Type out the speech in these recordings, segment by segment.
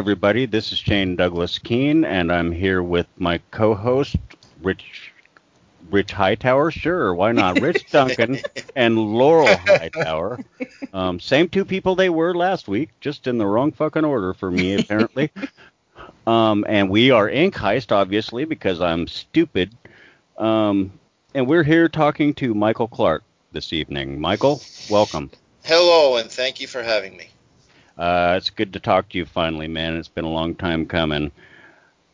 Everybody. This is Shane Douglas Keene, and I'm here with my co-host, Rich Rich Hightower. Sure, why not? Rich Duncan and Laurel Hightower. Um, same two people they were last week, just in the wrong fucking order for me, apparently. um, and we are Ink Heist, obviously, because I'm stupid. Um, and we're here talking to Michael Clark this evening. Michael, welcome. Hello, and thank you for having me. Uh, it's good to talk to you finally, man. It's been a long time coming.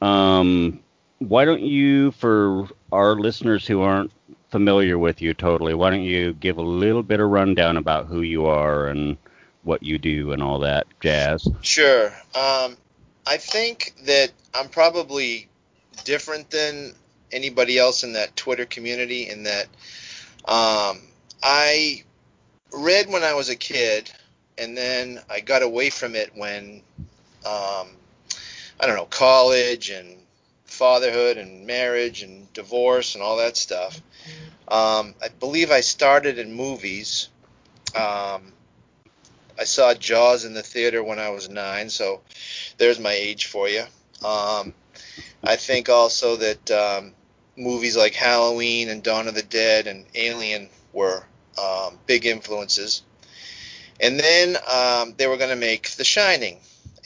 Um, why don't you, for our listeners who aren't familiar with you totally, why don't you give a little bit of rundown about who you are and what you do and all that jazz? Sure. Um, I think that I'm probably different than anybody else in that Twitter community in that um, I read when I was a kid, and then I got away from it when um, I don't know college and fatherhood and marriage and divorce and all that stuff. Um, I believe I started in movies. Um, I saw Jaws in the theater when I was nine, so there's my age for you. Um, I think also that um, movies like Halloween and Dawn of the Dead and Alien were um, big influences. And then um, they were going to make The Shining,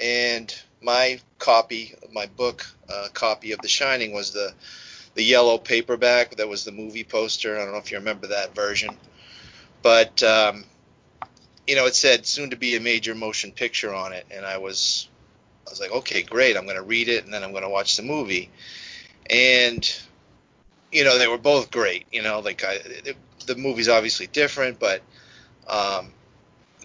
and my copy, my book uh, copy of The Shining was the the yellow paperback that was the movie poster. I don't know if you remember that version, but um, you know it said soon to be a major motion picture on it, and I was I was like, okay, great, I'm going to read it and then I'm going to watch the movie, and you know they were both great. You know, like I, the movie's obviously different, but um,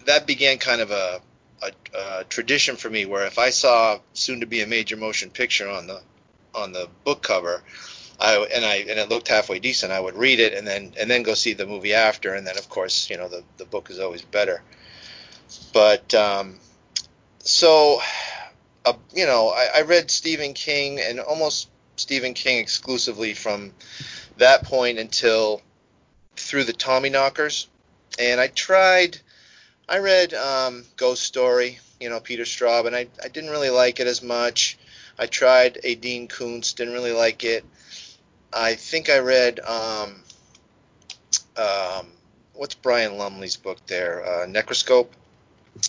that began kind of a a, a, tradition for me where if I saw soon to be a major motion picture on the on the book cover, I and I and it looked halfway decent, I would read it and then and then go see the movie after, and then of course you know the the book is always better. But um, so uh, you know I, I read Stephen King and almost Stephen King exclusively from that point until through the Tommyknockers, and I tried I read um, Ghost Story, you know, Peter Straub, and I, I didn't really like it as much. I tried a Dean Koontz, didn't really like it. I think I read um, um, what's Brian Lumley's book there, uh, Necroscope.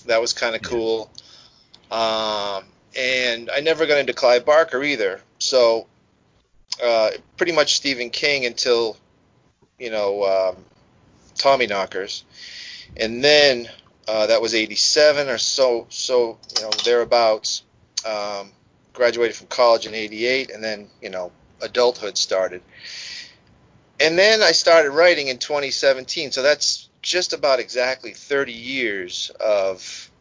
That was kind of cool. Um, and I never got into Clive Barker either. So uh, pretty much Stephen King until you know um, Tommyknockers, and then uh, that was 87 or so, so you know thereabouts. Um, graduated from college in 88, and then you know adulthood started. And then I started writing in 2017, so that's just about exactly 30 years of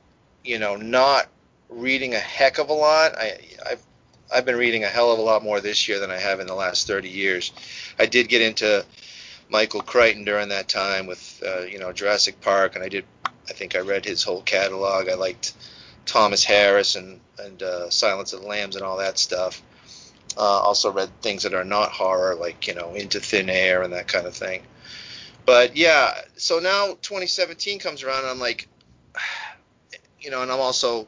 you know not reading a heck of a lot. I, I've I've been reading a hell of a lot more this year than I have in the last 30 years. I did get into Michael Crichton during that time with uh, you know Jurassic Park, and I did I think I read his whole catalog. I liked Thomas Harris and and uh, Silence of the Lambs and all that stuff. Uh, also read things that are not horror, like you know Into Thin Air and that kind of thing. But yeah, so now 2017 comes around, and I'm like, you know, and I'm also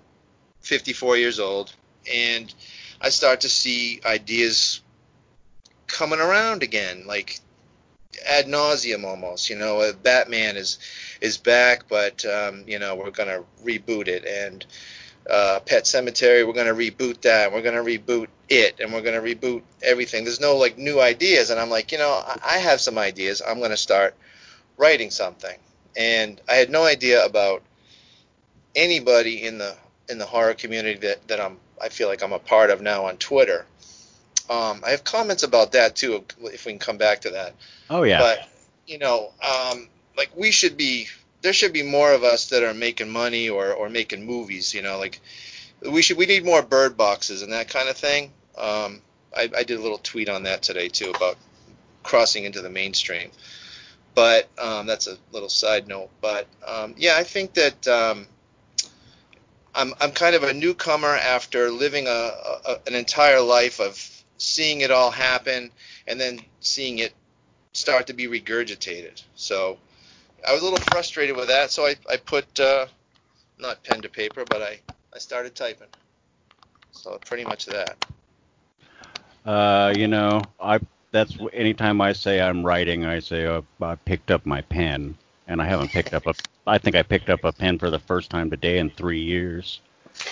54 years old, and I start to see ideas coming around again, like ad nauseum almost. You know, Batman is is back, but um, you know we're gonna reboot it, and uh, Pet Sematary, we're gonna reboot that, we're gonna reboot it, and we're gonna reboot everything. There's no like new ideas, and I'm like, you know, I, I have some ideas. I'm gonna start writing something, and I had no idea about anybody in the in the horror community that that I'm I feel like I'm a part of now on Twitter. Um, I have comments about that too, if we can come back to that. Oh yeah. But you know, um, like we should be, there should be more of us that are making money or or making movies. You know, like we should we need more bird boxes and that kind of thing. Um, I, I did a little tweet on that today too about crossing into the mainstream. But um, that's a little side note. But um, yeah, I think that um, I'm I'm kind of a newcomer after living a, a, an entire life of seeing it all happen and then seeing it start to be regurgitated. So I was a little frustrated with that, so I, I put uh, not pen to paper, but I, I started typing. So pretty much that. Uh, you know, I that's anytime I say I'm writing, I say oh, I picked up my pen, and I haven't picked up a. I think I picked up a pen for the first time today in three years.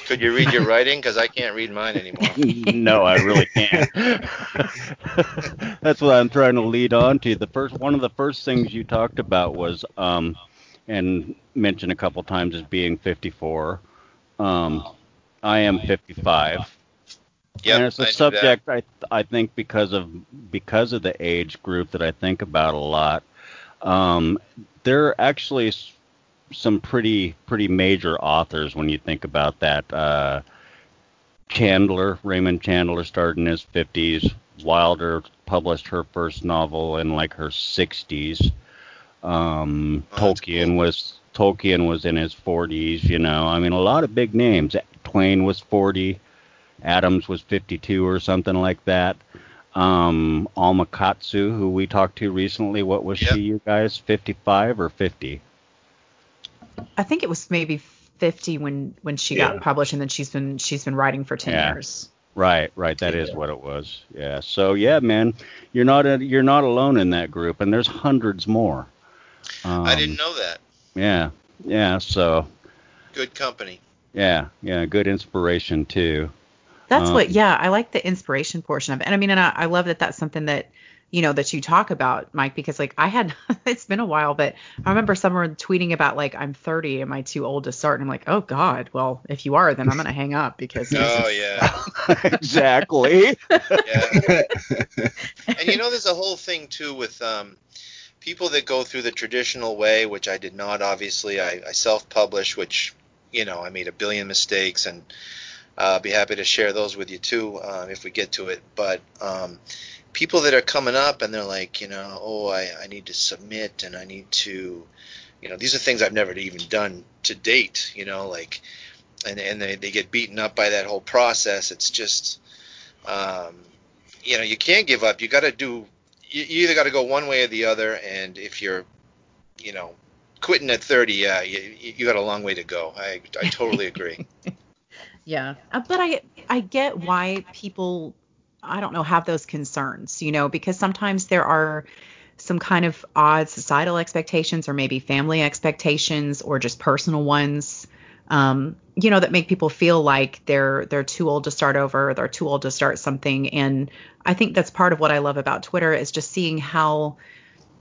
Could you read your writing? Because I can't read mine anymore. no, I really can't. That's what I'm trying to lead on to. The first one of the first things you talked about was um, and mentioned a couple times as being 54. Um, I am 55. Yep, and it's a I subject I I think because of because of the age group that I think about a lot. Um, there are actually some pretty pretty major authors when you think about that. Uh, Chandler, Raymond Chandler, started in his 50s. Wilder published her first novel in like her 60s. Um, Oh, Tolkien cool. was Tolkien was in his 40s. You know, I mean, a lot of big names. Twain was 40. Adams was 52 or something like that. Um, Alma Katsu, who we talked to recently, what was Yep. she, you guys? 55 or 50? I think it was maybe 50 when when she Yeah. got published, and then she's been she's been writing for 10 Yeah. years. Right, right. That is Yeah. what it was. Yeah. So yeah, man, you're not a, you're not alone in that group, and there's hundreds more. Um, I didn't know that. Yeah, yeah. So Good company. yeah, yeah. Good inspiration too. That's Um, what, yeah, I like the inspiration portion of it. And I mean, and I, I love that that's something that, you know, that you talk about, Mike, because like I had, it's been a while, but I remember someone tweeting about like, I'm 30, am I too old to start? And I'm like, oh God, well, if you are, then I'm going to hang up because. Oh yeah, exactly. yeah. and you know, there's a whole thing too with um, people that go through the traditional way, which I did not. Obviously, I, I self-published, which you know, I made a billion mistakes, and uh, I'll be happy to share those with you too um, if we get to it. But um, people that are coming up and they're like, you know, oh, I, I need to submit and I need to, you know, these are things I've never even done to date. You know, like, and and they, they get beaten up by that whole process. It's just um, you know, you can't give up. You got to do. You, you either got to go one way or the other. And if you're, you know, quitting at 30, yeah, you, you got a long way to go. I I totally agree. Yeah, Uh, but I I get why people I don't know have those concerns, you know, because sometimes there are some kind of odd societal expectations or maybe family expectations or just personal ones um, you know that make people feel like they're they're too old to start over, they're too old to start something and I think that's part of what I love about Twitter is just seeing how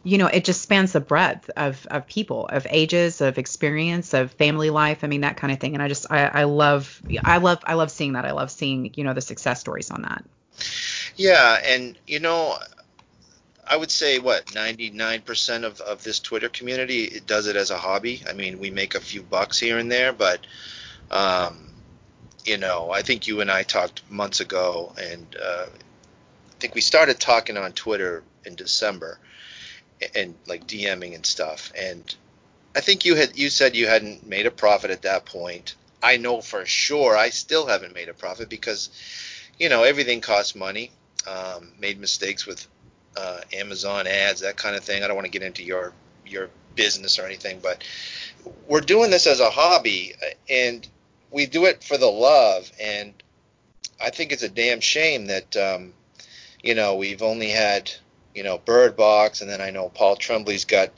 you know, it just spans the breadth of, of people, of ages, of experience, of family life. I mean, that kind of thing. And I just, I, I love, I love, I love seeing that. I love seeing, you know, the success stories on that. Yeah, and you know, I would say what 99% of, of this Twitter community it does it as a hobby. I mean, we make a few bucks here and there, but um, you know, I think you and I talked months ago, and uh, I think we started talking on Twitter in December, and like DMing and stuff. And I think you had you said you hadn't made a profit at that point. I know for sure I still haven't made a profit because you know everything costs money. Um, made mistakes with uh, Amazon ads, that kind of thing. I don't want to get into your your business or anything, but we're doing this as a hobby, and we do it for the love. And I think it's a damn shame that um, you know we've only had you know Bird Box, and then I know Paul Tremblay's got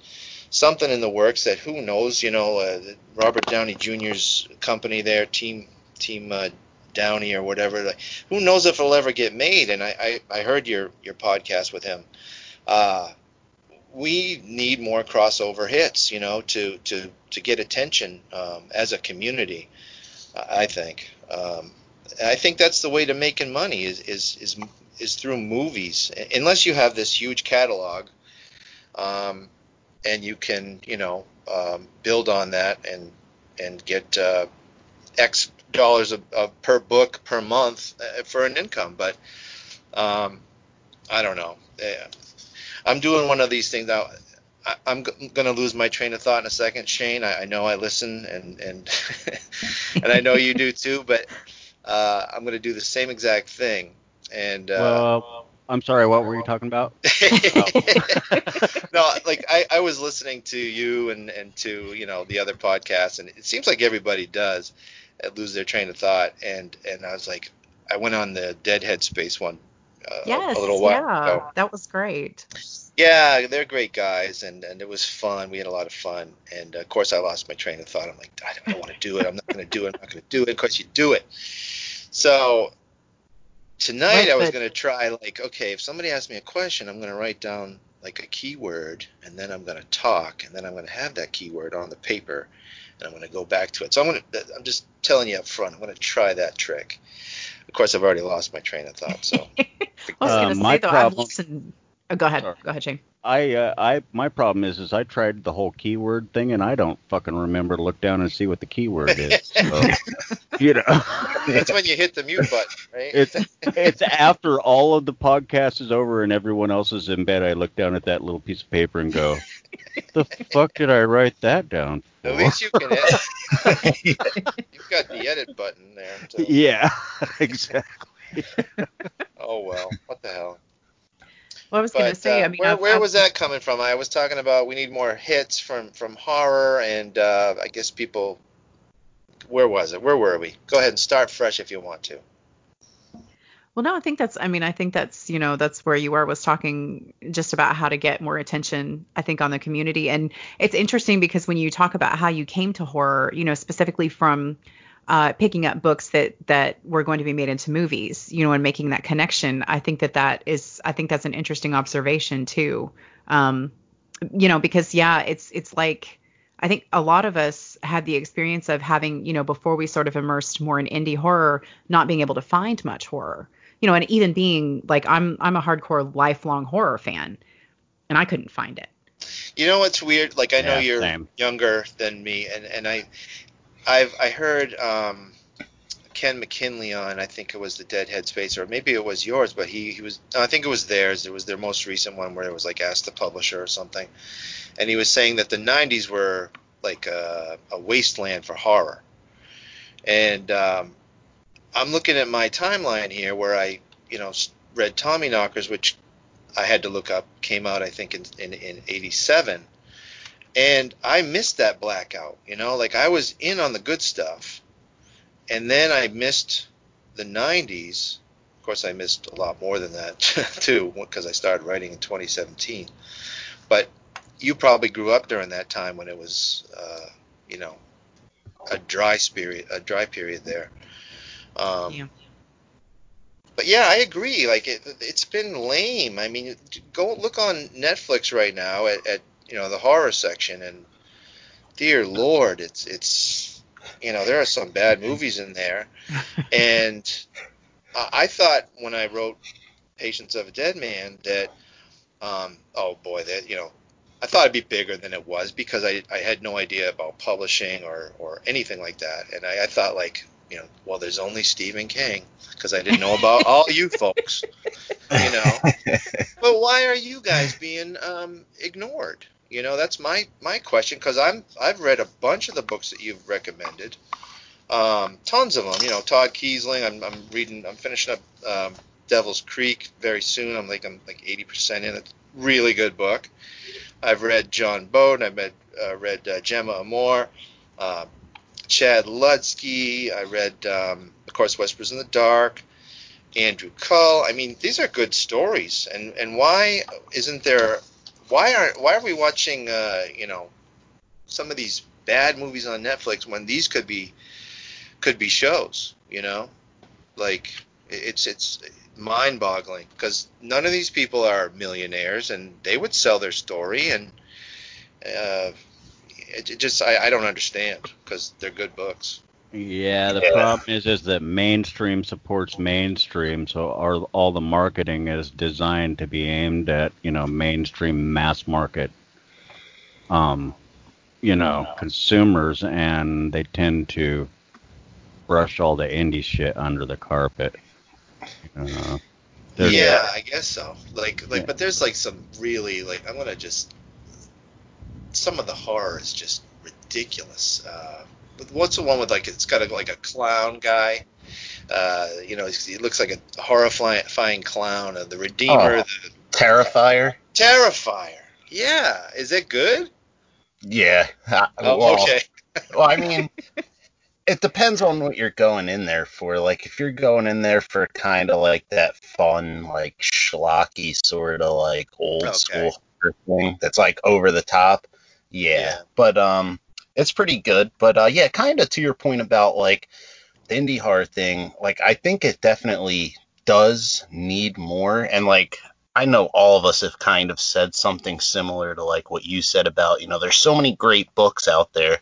something in the works that who knows, you know, uh, Robert Downey Jr.'s company there, Team Team uh, Downey or whatever. Like, who knows if it'll ever get made? And I, I, I heard your your podcast with him. Uh, we need more crossover hits, you know, to to to get attention um, as a community. I think. Um, I think that's the way to making money is is is is through movies. Unless you have this huge catalog, um, and you can you know um, build on that and and get uh, X dollars of, of per book per month uh, for an income. But um, I don't know. I'm doing one of these things. I, I'm g- going to lose my train of thought in a second, Shane. I, I know I listen and and and I know you do too. But uh, I'm going to do the same exact thing. And uh, Well, I'm sorry. What were you talking about? no, like I, I was listening to you and, and to you know the other podcasts, and it seems like everybody does uh, lose their train of thought. And and I was like, I went on the Deadhead Space one uh, yes, a little while yeah, ago. that was great. Yeah, they're great guys, and, and it was fun. We had a lot of fun, and of course, I lost my train of thought. I'm like, I don't, don't want to do it. I'm not going to do it. I'm not going to do it. Of course, you do it. So tonight, Right, I was going to try like, okay, if somebody asks me a question, I'm going to write down like a keyword, and then I'm going to talk, and then I'm going to have that keyword on the paper, and I'm going to go back to it. So I'm going to, I'm just telling you up front, I'm going to try that trick. Of course, I've already lost my train of thought. So I was Uh, gonna my say though, I've problem- listened. Oh, go ahead. Sorry. Go ahead, Shane. I uh, I my problem is is I tried the whole keyword thing and I don't fucking remember to look down and see what the keyword is. So, you know, that's when you hit the mute button, right? it's it's after all of the podcast is over and everyone else is in bed. I look down at that little piece of paper and go, "The fuck did I write that down for?" At least you can edit. You've got the edit button there. so- yeah, exactly. Oh well, what the hell? Well, I was gonna say. uh, I mean, where, I've- where I've- was that coming from? I was talking about we need more hits from from horror, and uh, I guess people. Where was it? Where were we? Go ahead and start fresh if you want to. Well, no, I think that's. I mean, I think that's you know that's where you were was talking just about how to get more attention. I think on the community, and it's interesting because when you talk about how you came to horror, you know, specifically from uh, picking up books that that were going to be made into movies, you know, and making that connection. I think that that is. I think that's an interesting observation too. Um, you know, because yeah, it's it's like. I think a lot of us had the experience of having, you know, before we sort of immersed more in indie horror, not being able to find much horror you know, and even being like I'm I'm a hardcore lifelong horror fan, and I couldn't find it. You know what's weird? Like I know you're same. younger than me, and and I, I've I heard um, Ken McKinley on. I think it was the Deadhead Space, or maybe it was yours, but he he was. I think it was theirs. It was their most recent one where it was like Ask the Publisher or something, and he was saying that the '90s were like a, a wasteland for horror, and um, I'm looking at my timeline here where I you know read Tommyknockers, which I had to look up, came out I think in in, in '87 and I missed that blackout. You know, like I was in on the good stuff, and then I missed the '90s. Of course, I missed a lot more than that too, because I started writing in 2017. But you probably grew up during that time when it was, uh, you know, a dry period, a dry period there. Um, Yeah. But yeah, I agree. Like it, it's been lame. I mean, go look on Netflix right now at, at you know the horror section, and dear lord, it's it's you know there are some bad movies in there, and I, I thought when I wrote Patience of a Dead Man that um, oh boy that you know I thought it'd be bigger than it was because I, I had no idea about publishing or, or anything like that, and I, I thought like you know well there's only Stephen King because I didn't know about all you folks, you know. But why are you guys being um, ignored? You know, that's my my question because I'm I've read a bunch of the books that you've recommended, um, tons of them. You know, Todd Keisling. I'm, I'm reading. I'm finishing up um, Devil's Creek very soon. I'm like I'm like 80% in it. Really good book. I've read John Boden. I've read uh, read uh, Gemma Amor, uh, Chad Lutzke. I read, um, of course, Whispers in the Dark. Andrew Cull. I mean, these are good stories, and and why isn't there? Why aren't why are we watching? Uh, you know, some of these bad movies on Netflix when these could be could be shows. You know, like it's it's mind-boggling because none of these people are millionaires, and they would sell their story, and uh, it, it just I, I don't understand because they're good books. Yeah, the Yeah. problem is is that mainstream supports mainstream, so all, all the marketing is designed to be aimed at you know mainstream mass market, um, you know consumers, and they tend to brush all the indie shit under the carpet. Uh, Yeah, I guess so. Like, like, Yeah. but there's like some really like I'm gonna just some of the horror is just ridiculous. Uh, but what's the one with like it's got a, like a clown guy? Uh, you know, he looks like a horrifying clown. Uh, the Redeemer, Oh. the Terrifier. Terrifier. Yeah, is it good? Yeah. Uh, Oh, well, okay. well, I mean, it depends on what you're going in there for. Like if you're going in there for kind of like that fun, like schlocky sort of like old Okay. school thing that's like over the top. Yeah. Yeah. But um it's pretty good. But uh yeah, kind of to your point about like the indie horror thing, like I think it definitely does need more and like I know all of us have kind of said something similar to like what you said about, you know, there's so many great books out there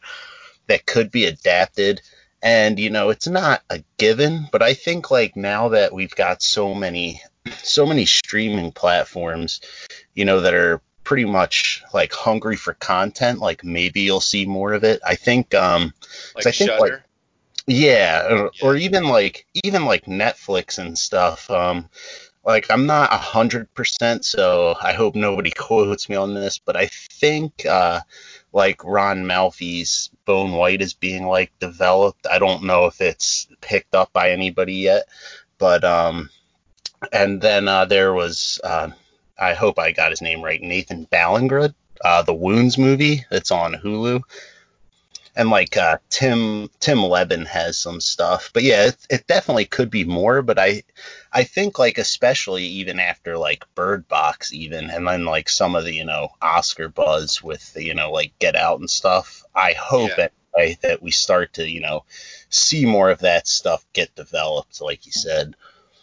that could be adapted and you know it's not a given but i think like now that we've got so many so many streaming platforms you know that are pretty much like hungry for content like maybe you'll see more of it i think um Like I think, like, yeah, or, Yeah. or even like even like Netflix and stuff. Um, like I'm not a hundred percent, so I hope nobody quotes me on this, but I think uh, like Ron Malfi's Bone White is being like developed. I don't know if it's picked up by anybody yet, but um, and then uh, there was uh, I hope I got his name right, Nathan Ballingrud, uh, the Wounds movie that's on Hulu and like uh, Tim Tim Lebbon has some stuff. But yeah, it, it definitely could be more. But I I think like especially even after like Bird Box even, and then like some of the you know Oscar buzz with the, you know like Get Out and stuff. I hope Yeah. anyway that we start to you know see more of that stuff get developed, like you said.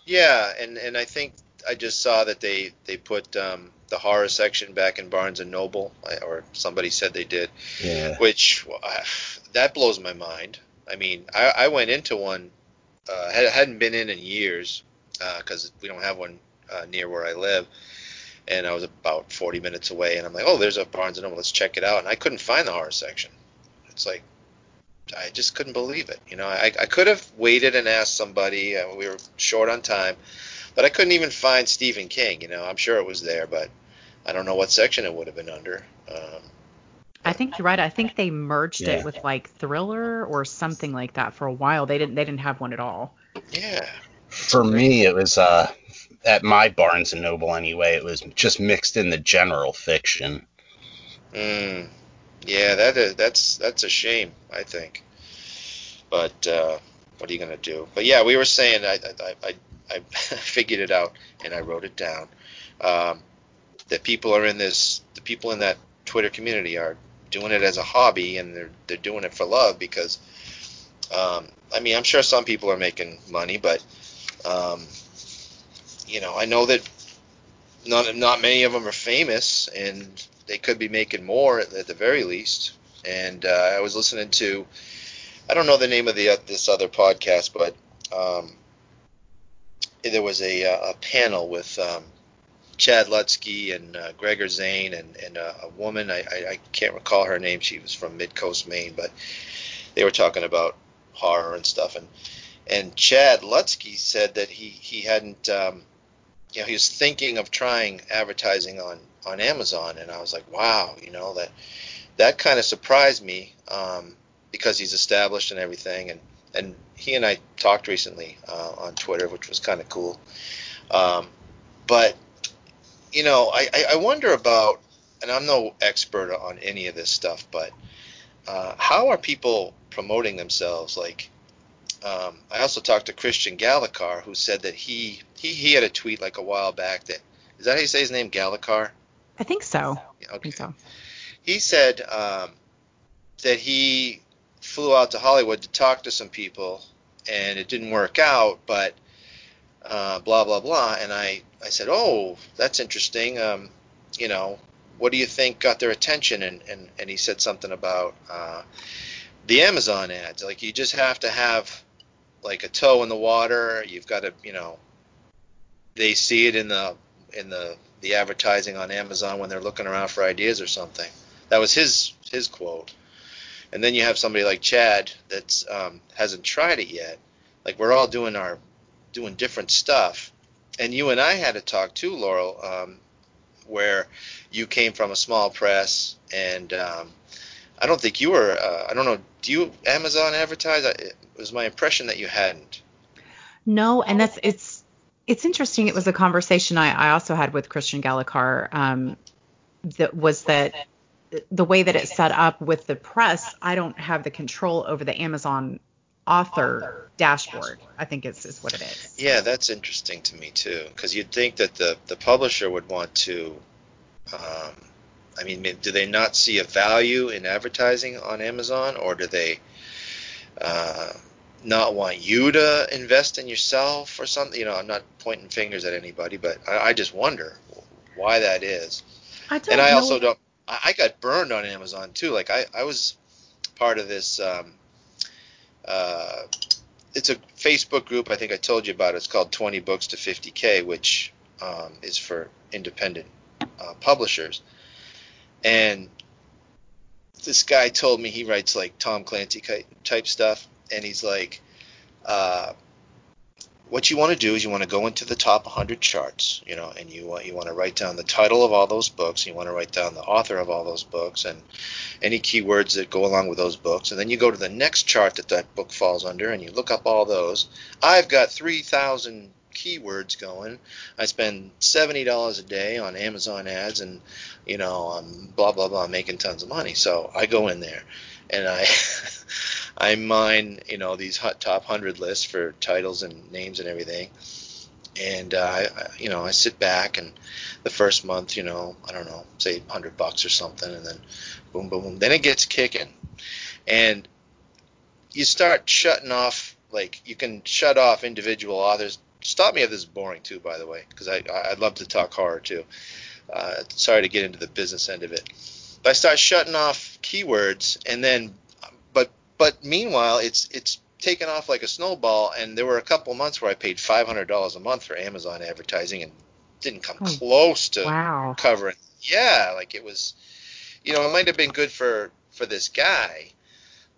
Yeah, and and I think I just saw that they they put um, the horror section back in Barnes and Noble, I- or somebody said they did, Yeah. which uh, that blows my mind. I mean, I, I went into one, uh, had, hadn't been in in years, because we don't have one uh, near where I live, and I was about 40 minutes away, and I'm like, oh, there's a Barnes and Noble, let's check it out, and I couldn't find the horror section. It's like. I just couldn't believe it. You know, I, I could have waited and asked somebody. Uh, we were short on time, but I couldn't even find Stephen King. You know, I'm sure it was there, but I don't know what section it would have been under. Um, I think you're right. I think they merged Yeah. it with like Thriller or something like that for a while. They didn't they didn't have one at all. yeah, For me, it was uh at my Barnes and Noble anyway. It was just mixed in the general fiction. mm, yeah, that is that's that's a shame. I think, but uh, what are you gonna do? But yeah, we were saying I I, I, I figured it out and I wrote it down. Um, that people are in this, the people in that Twitter community are doing it as a hobby and they're they're doing it for love because um, I mean I'm sure some people are making money, but um, you know I know that not not many of them are famous and they could be making more at, at the very least. And uh, I was listening to I don't know the name of the uh, this other podcast, but um, there was a, uh, a panel with um, Chad Lutzke and uh, Gregor Xane and, and uh, a woman I, I, I can't recall her name. She was from Mid Coast Maine, but they were talking about horror and stuff. And and Chad Lutzke said that he he hadn't um, you know he was thinking of trying advertising on on Amazon, and I was like, wow, you know that that kind of surprised me um, because he's established and everything, and and he and I talked recently uh, on Twitter, which was kind of cool. Um, but you know, I, I wonder about, and I'm no expert on any of this stuff, but uh, how are people promoting themselves? Like, um, I also talked to Christian Galacar, who said that he, he he had a tweet like a while back that is that how you say his name, Galacar? I think so. Yeah, I think so. He said um, that he flew out to Hollywood to talk to some people, and it didn't work out, but uh, blah blah blah. And I I said, oh, that's interesting. Um, you know, what do you think got their attention? And and, and he said something about uh, the Amazon ads. Like you just have to have like a toe in the water. You've got to you know they see it in the in the the advertising on Amazon when they're looking around for ideas or something. That was his his quote. And then you have somebody like Chad that um, hasn't tried it yet. Like we're all doing our doing different stuff. And you and I had a talk too, Laurel, um, where you came from a small press, and um, I don't think you were. Uh, I don't know. Do you Amazon advertise? I- It was my impression that you hadn't. No, and that's it's it's interesting. It was a conversation I, I also had with Christian Galacar. Um, that was that the way that it's set up with the press, I don't have the control over the Amazon author dashboard. I think is is what it is. Yeah, that's interesting to me too, because you'd think that the the publisher would want to. Um, I mean, do they not see a value in advertising on Amazon, or do they uh, not want you to invest in yourself or something? You know, I'm not pointing fingers at anybody, but I, I just wonder why that is. I don't and I know. also don't. I I got burned on Amazon too. Like I, I was part of this. Um, uh, it's a Facebook group. I think I told you about it. It's called 20 Books to 50K, which um, is for independent uh, publishers. And this guy told me he writes like Tom Clancy type stuff, and he's like, uh, what you want to do is you want to go into the top 100 charts, you know, and you want you want to write down the title of all those books, you want to write down the author of all those books, and any keywords that go along with those books, and then you go to the next chart that that book falls under, and you look up all those. I've got 3,000 keywords going. I spend seventy dollars a day on Amazon ads, and you know, I'm blah blah blah, making tons of money. So I go in there, and I I mine you know these hot top hundred lists for titles and names and everything. And uh, I, you know, I sit back, and the first month, you know, I don't know, say hundred bucks or something, and then boom, boom, boom. Then it gets kicking, and you start shutting off. Like you can shut off individual authors. Stop me if this is boring too, by the way, because I I- I'd love to talk horror too. Uh, sorry to get into the business end of it, but I start shutting off keywords, and then, but meanwhile, it's it's taken off like a snowball, and there were a couple months where I paid five hundred dollars a month for Amazon advertising, and didn't come Oh, close to Wow. covering. Yeah, like it was, you know, it might have been good for for this guy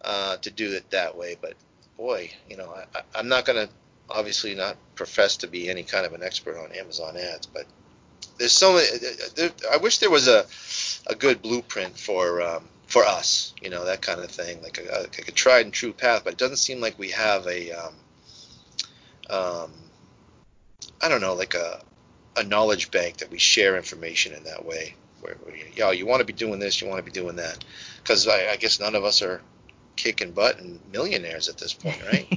uh, to do it that way, but boy, you know, I, I- I'm not gonna obviously not profess to be any kind of an expert on Amazon ads, but there's so many. There, I wish there was a a good blueprint for um, for us, you know, that kind of thing, like a, like a tried and true path. But it doesn't seem like we have a um, um, I don't know, like a a knowledge bank that we share information in that way. Where, where you, yo, you want to be doing this, you want to be doing that, because I, I guess none of us are kicking butt and millionaires at this point, right?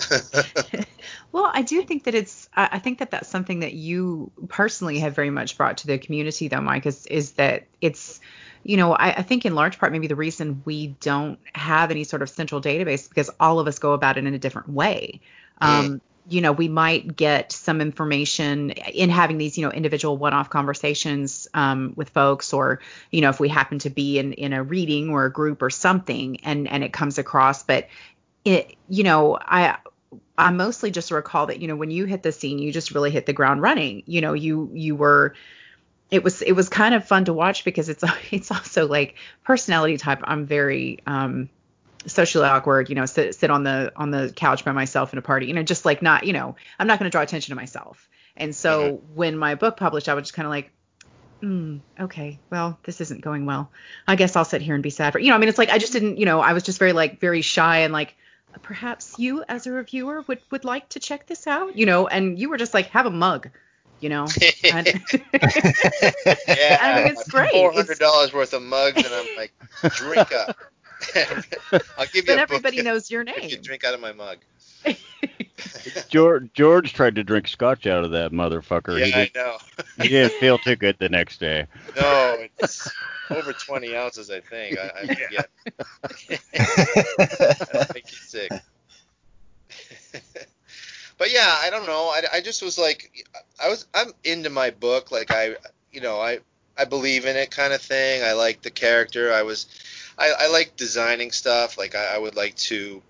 well, I do think that it's. I I think that that's something that you personally have very much brought to the community, though, Mike. Is is that it's. You know, I, I think in large part maybe the reason we don't have any sort of central database because all of us go about it in a different way. Um, you know, we might get some information in having these, you know, individual one-off conversations um, with folks, or you know, if we happen to be in in a reading or a group or something, and and it comes across. But it, you know, I I mostly just recall that you know when you hit the scene, you just really hit the ground running. You know, you you were. It was it was kind of fun to watch because it's it's also like personality type. I'm very um socially awkward, you know, sit sit on the on the couch by myself in a party, you know, just like not, you know, I'm not going to draw attention to myself. And so when my book published, I was just kind of like, mm, okay, well, this isn't going well. I guess I'll sit here and be sad for, you know, I mean, it's like I just didn't, you know, I was just very like very shy and like perhaps you as a reviewer would would like to check this out, you know, and you were just like have a mug, you know. And yeah, I mean, it's great. Four hundred dollars worth of mugs, and I'm like, drink up. I'll give you but a everybody book knows your if you name. drink out of my mug. George George tried to drink scotch out of that motherfucker. he, yeah, I did, know. he didn't feel too good the next day. No, it's over 20 ounces, I think. I, I forget. That'll make you sick. But yeah, I don't know. I, I just was like, I was, I'm into my book. Like I, you know, I, I believe in it, kind of thing. I like the character. I was, I, I like designing stuff. Like I, I would like to,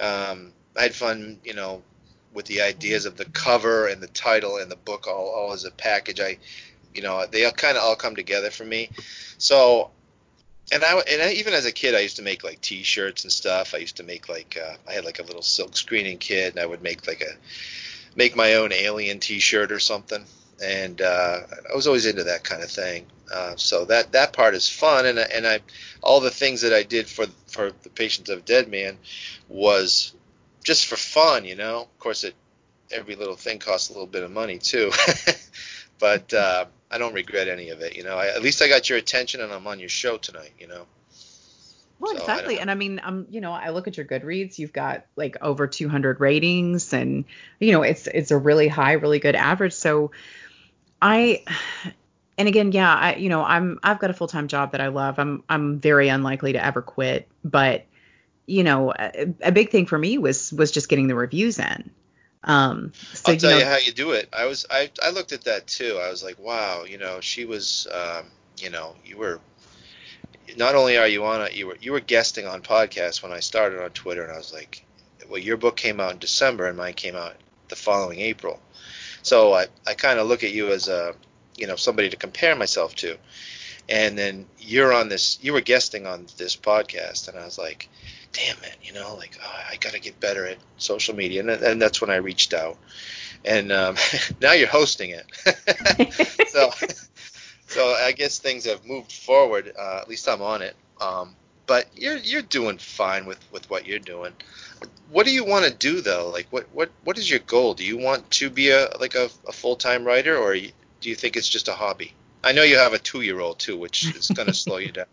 um, I had fun, you know, with the ideas of the cover and the title and the book all, all as a package. I, you know, they all kind of all come together for me. So, and I and I, even as a kid, I used to make like T-shirts and stuff. I used to make like uh, I had like a little silk screening kit, and I would make like a make my own alien T-shirt or something. And uh, I was always into that kind of thing. Uh, so that that part is fun, and and I all the things that I did for for the Patience of Dead Man was just for fun, you know. Of course, it every little thing costs a little bit of money too. but uh, I don't regret any of it. You know, I, at least I got your attention, and I'm on your show tonight. You know. Well, So, exactly. don't- And I mean, um, you know, I look at your Goodreads, you've got like over 200 ratings and you know, it's it's a really high, really good average. So I and again, yeah, I you know, I'm I've got a full-time job that I love. I'm I'm very unlikely to ever quit, but you know, a, a big thing for me was was just getting the reviews in. Um so I'll tell you you how you do it. I was I I looked at that too. I was like, wow, you know, she was, um, you know, you were. Not only are you on it, you were you were guesting on podcasts when I started on Twitter, and I was like, well, your book came out in December, and mine came out the following April. So I I kind of look at you as a, you know, somebody to compare myself to, and then you're on this, you were guesting on this podcast, and I was like, damn it, you know, like oh, I got to get better at social media, and, and that's when I reached out, and um, now you're hosting it, so so I guess things have moved forward. Uh, at least I'm on it, um, but you're you're doing fine with with what you're doing. What do you want to do though? Like what what what is your goal? Do you want to be a like a, a full time writer, or do you think it's just a hobby? I know you have a two year old too, which is going to slow you down.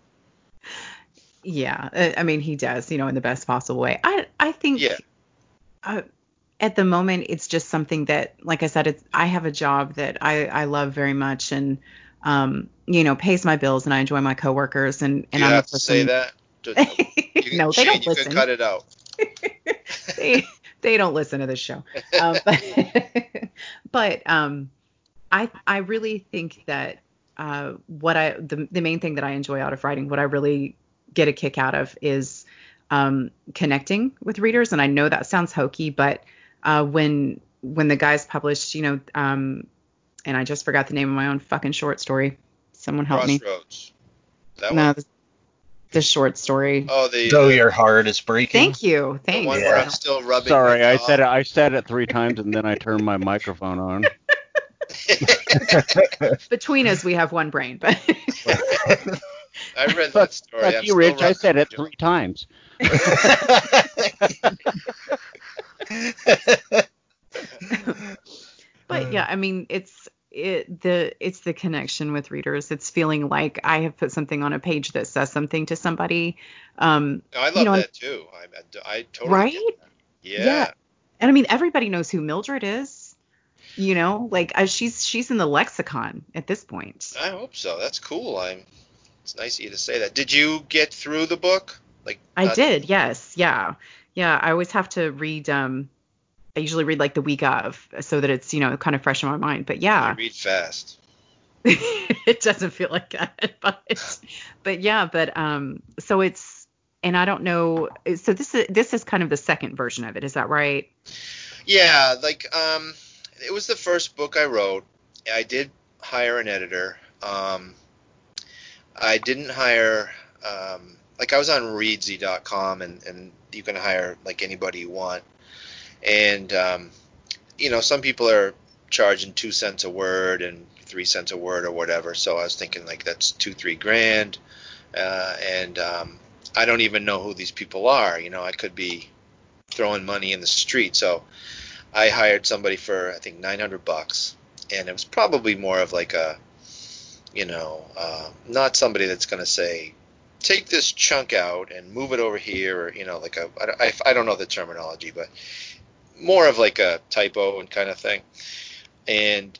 Yeah, I mean he does, you know, in the best possible way. I I think Yeah. uh, at the moment it's just something that, like I said, it's I have a job that I I love very much and um you know pays my bills and I enjoy my coworkers and and you I'm have to say that? You- no, they don't you listen. could cut it out. they they don't listen to this show. Um, but but um, I I really think that uh, what I the the main thing that I enjoy out of writing, what I really get a kick out of is um, connecting with readers. And I know that sounds hokey, but uh, when when the guys published, you know, um, and I just forgot the name of my own fucking short story. Someone help me. Crossroads. That No, one. the, the short story. Oh, the Though the, your heart is breaking. Thank you. the Thanks. one Yeah. where I'm still rubbing. Sorry, I jaw. said it. I said it three times, and then I turned my microphone on. Between us, we have one brain, but. I read that Fuck, story. fuck I'm you, Rich. I said it jaw. three times. but yeah, I mean, it's it the it's the connection with readers. It's feeling like I have put something on a page that says something to somebody. Um, No, I love you know, that too. I, I, I totally right? get that. Yeah. Yeah. And I mean, everybody knows who Mildred is. You know, like uh, she's she's in the lexicon at this point. I hope so. That's cool. I'm. It's nice of you to say that. Did you get through the book? Like I did, yes, yeah, yeah. I always have to read. Um, I usually read like the week of, so that it's you know kind of fresh in my mind. But yeah, You read fast. it doesn't feel like that but but yeah but um so it's and i don't know so this is this is kind of the second version of it is that right Yeah, like um, it was the first book I wrote. I did hire an editor. Um, I didn't hire um, like I was on Reedsy.com and and you can hire like anybody you want. And um, you know, some people are charging two cents a word and three cents a word or whatever. So I was thinking like that's two three grand, uh, and um, I don't even know who these people are. You know, I could be throwing money in the street. So I hired somebody for I think 900 bucks, and it was probably more of like a, you know, uh, not somebody that's going to say, take this chunk out and move it over here, or you know, like a I, I don't know the terminology, but more of like a typo and kind of thing. And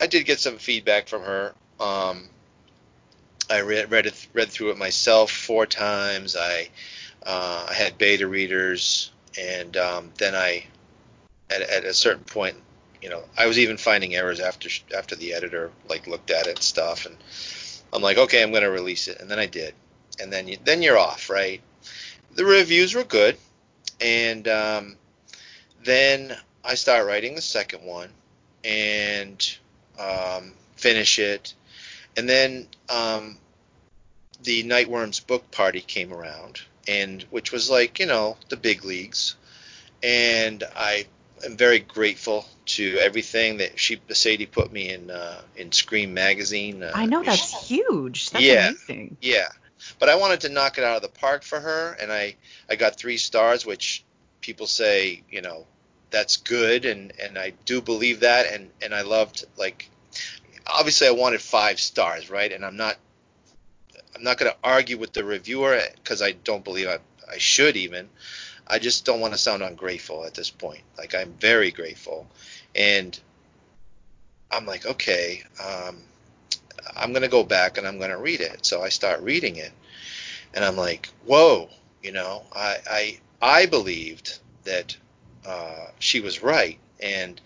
I did get some feedback from her. Um, I read read it read through it myself four times. I uh, I had beta readers, and um, then I at, at a certain point, you know, I was even finding errors after after the editor like looked at it and stuff, and I'm like, okay, I'm gonna release it, and then I did, and then you, then you're off, right? The reviews were good, and um, then I start writing the second one, and um, finish it, and then um, the Nightworms book party came around, and which was like you know the big leagues, and I am very grateful to everything that she Sadie put me in uh, in Scream magazine. Uh, i know that's huge that's Yeah. amazing yeah, but I wanted to knock it out of the park for her, and I I got three stars, which people say you know that's good, and and I do believe that, and and I loved like obviously I wanted five stars, right? And I'm not I'm not going to argue with the reviewer because I don't believe I, I should even. I just don't want to sound ungrateful at this point. Like I'm very grateful, and I'm like, okay, um, I'm gonna go back and I'm gonna read it. So I start reading it, and I'm like, whoa, you know, I I, I believed that uh, she was right, and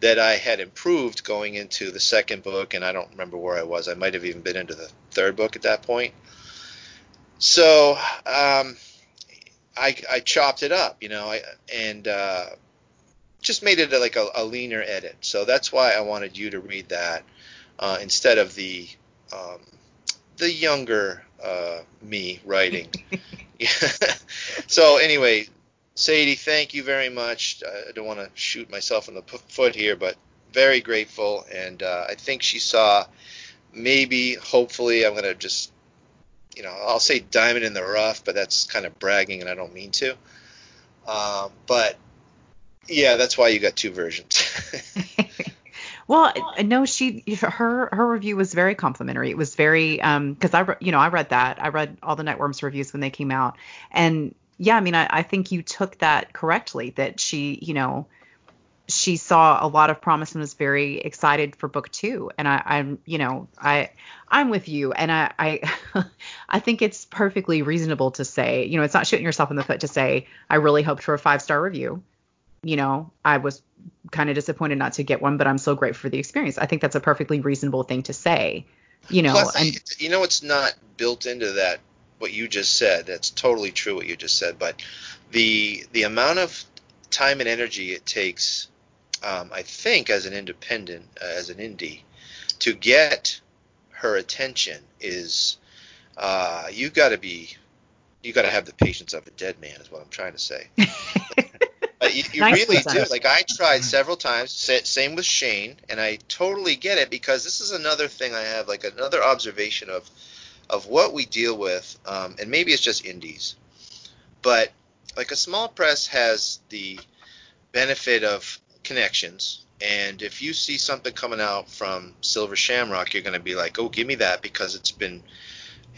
that I had improved going into the second book, and I don't remember where I was. I might have even been into the third book at that point. So um, I, I chopped it up, you know, I, and uh, just made it like a, a, leaner edit. So that's why I wanted you to read that uh, instead of the um, the younger uh, me writing. so anyway, Sadie, thank you very much. I don't want to shoot myself in the foot here, but very grateful, and uh, I think she saw maybe, hopefully, I'm gonna just, you know, I'll say diamond in the rough, but that's kind of bragging, and I don't mean to. Um, but yeah, that's why you got two versions. well, no, she her her review was very complimentary. It was very um because I you know I read that I read all the Nightworms reviews when they came out, and yeah, I mean I, I think you took that correctly that she you know she saw a lot of promise and was very excited for book two. And I, I'm, you know, I, I'm with you, and I, I, I think it's perfectly reasonable to say, you know, it's not shooting yourself in the foot to say, I really hoped for a five star review you know, I was kind of disappointed not to get one, but I'm so grateful for the experience. I think that's a perfectly reasonable thing to say. You know, Plus, and you know, it's not built into that what you just said. That's totally true what you just said, but the the amount of time and energy it takes, um, I think, as an independent, uh, as an indie, to get her attention is uh, you got to be you got to have the patience of a dead man, is what I'm trying to say. you, you really do. Like I tried several times. Same with Shane, and I totally get it because this is another thing I have, like another observation of of what we deal with, um, and maybe it's just indies, but like a small press has the benefit of connections. And if you see something coming out from Silver Shamrock, you're going to be like, "Oh, give me that," because it's been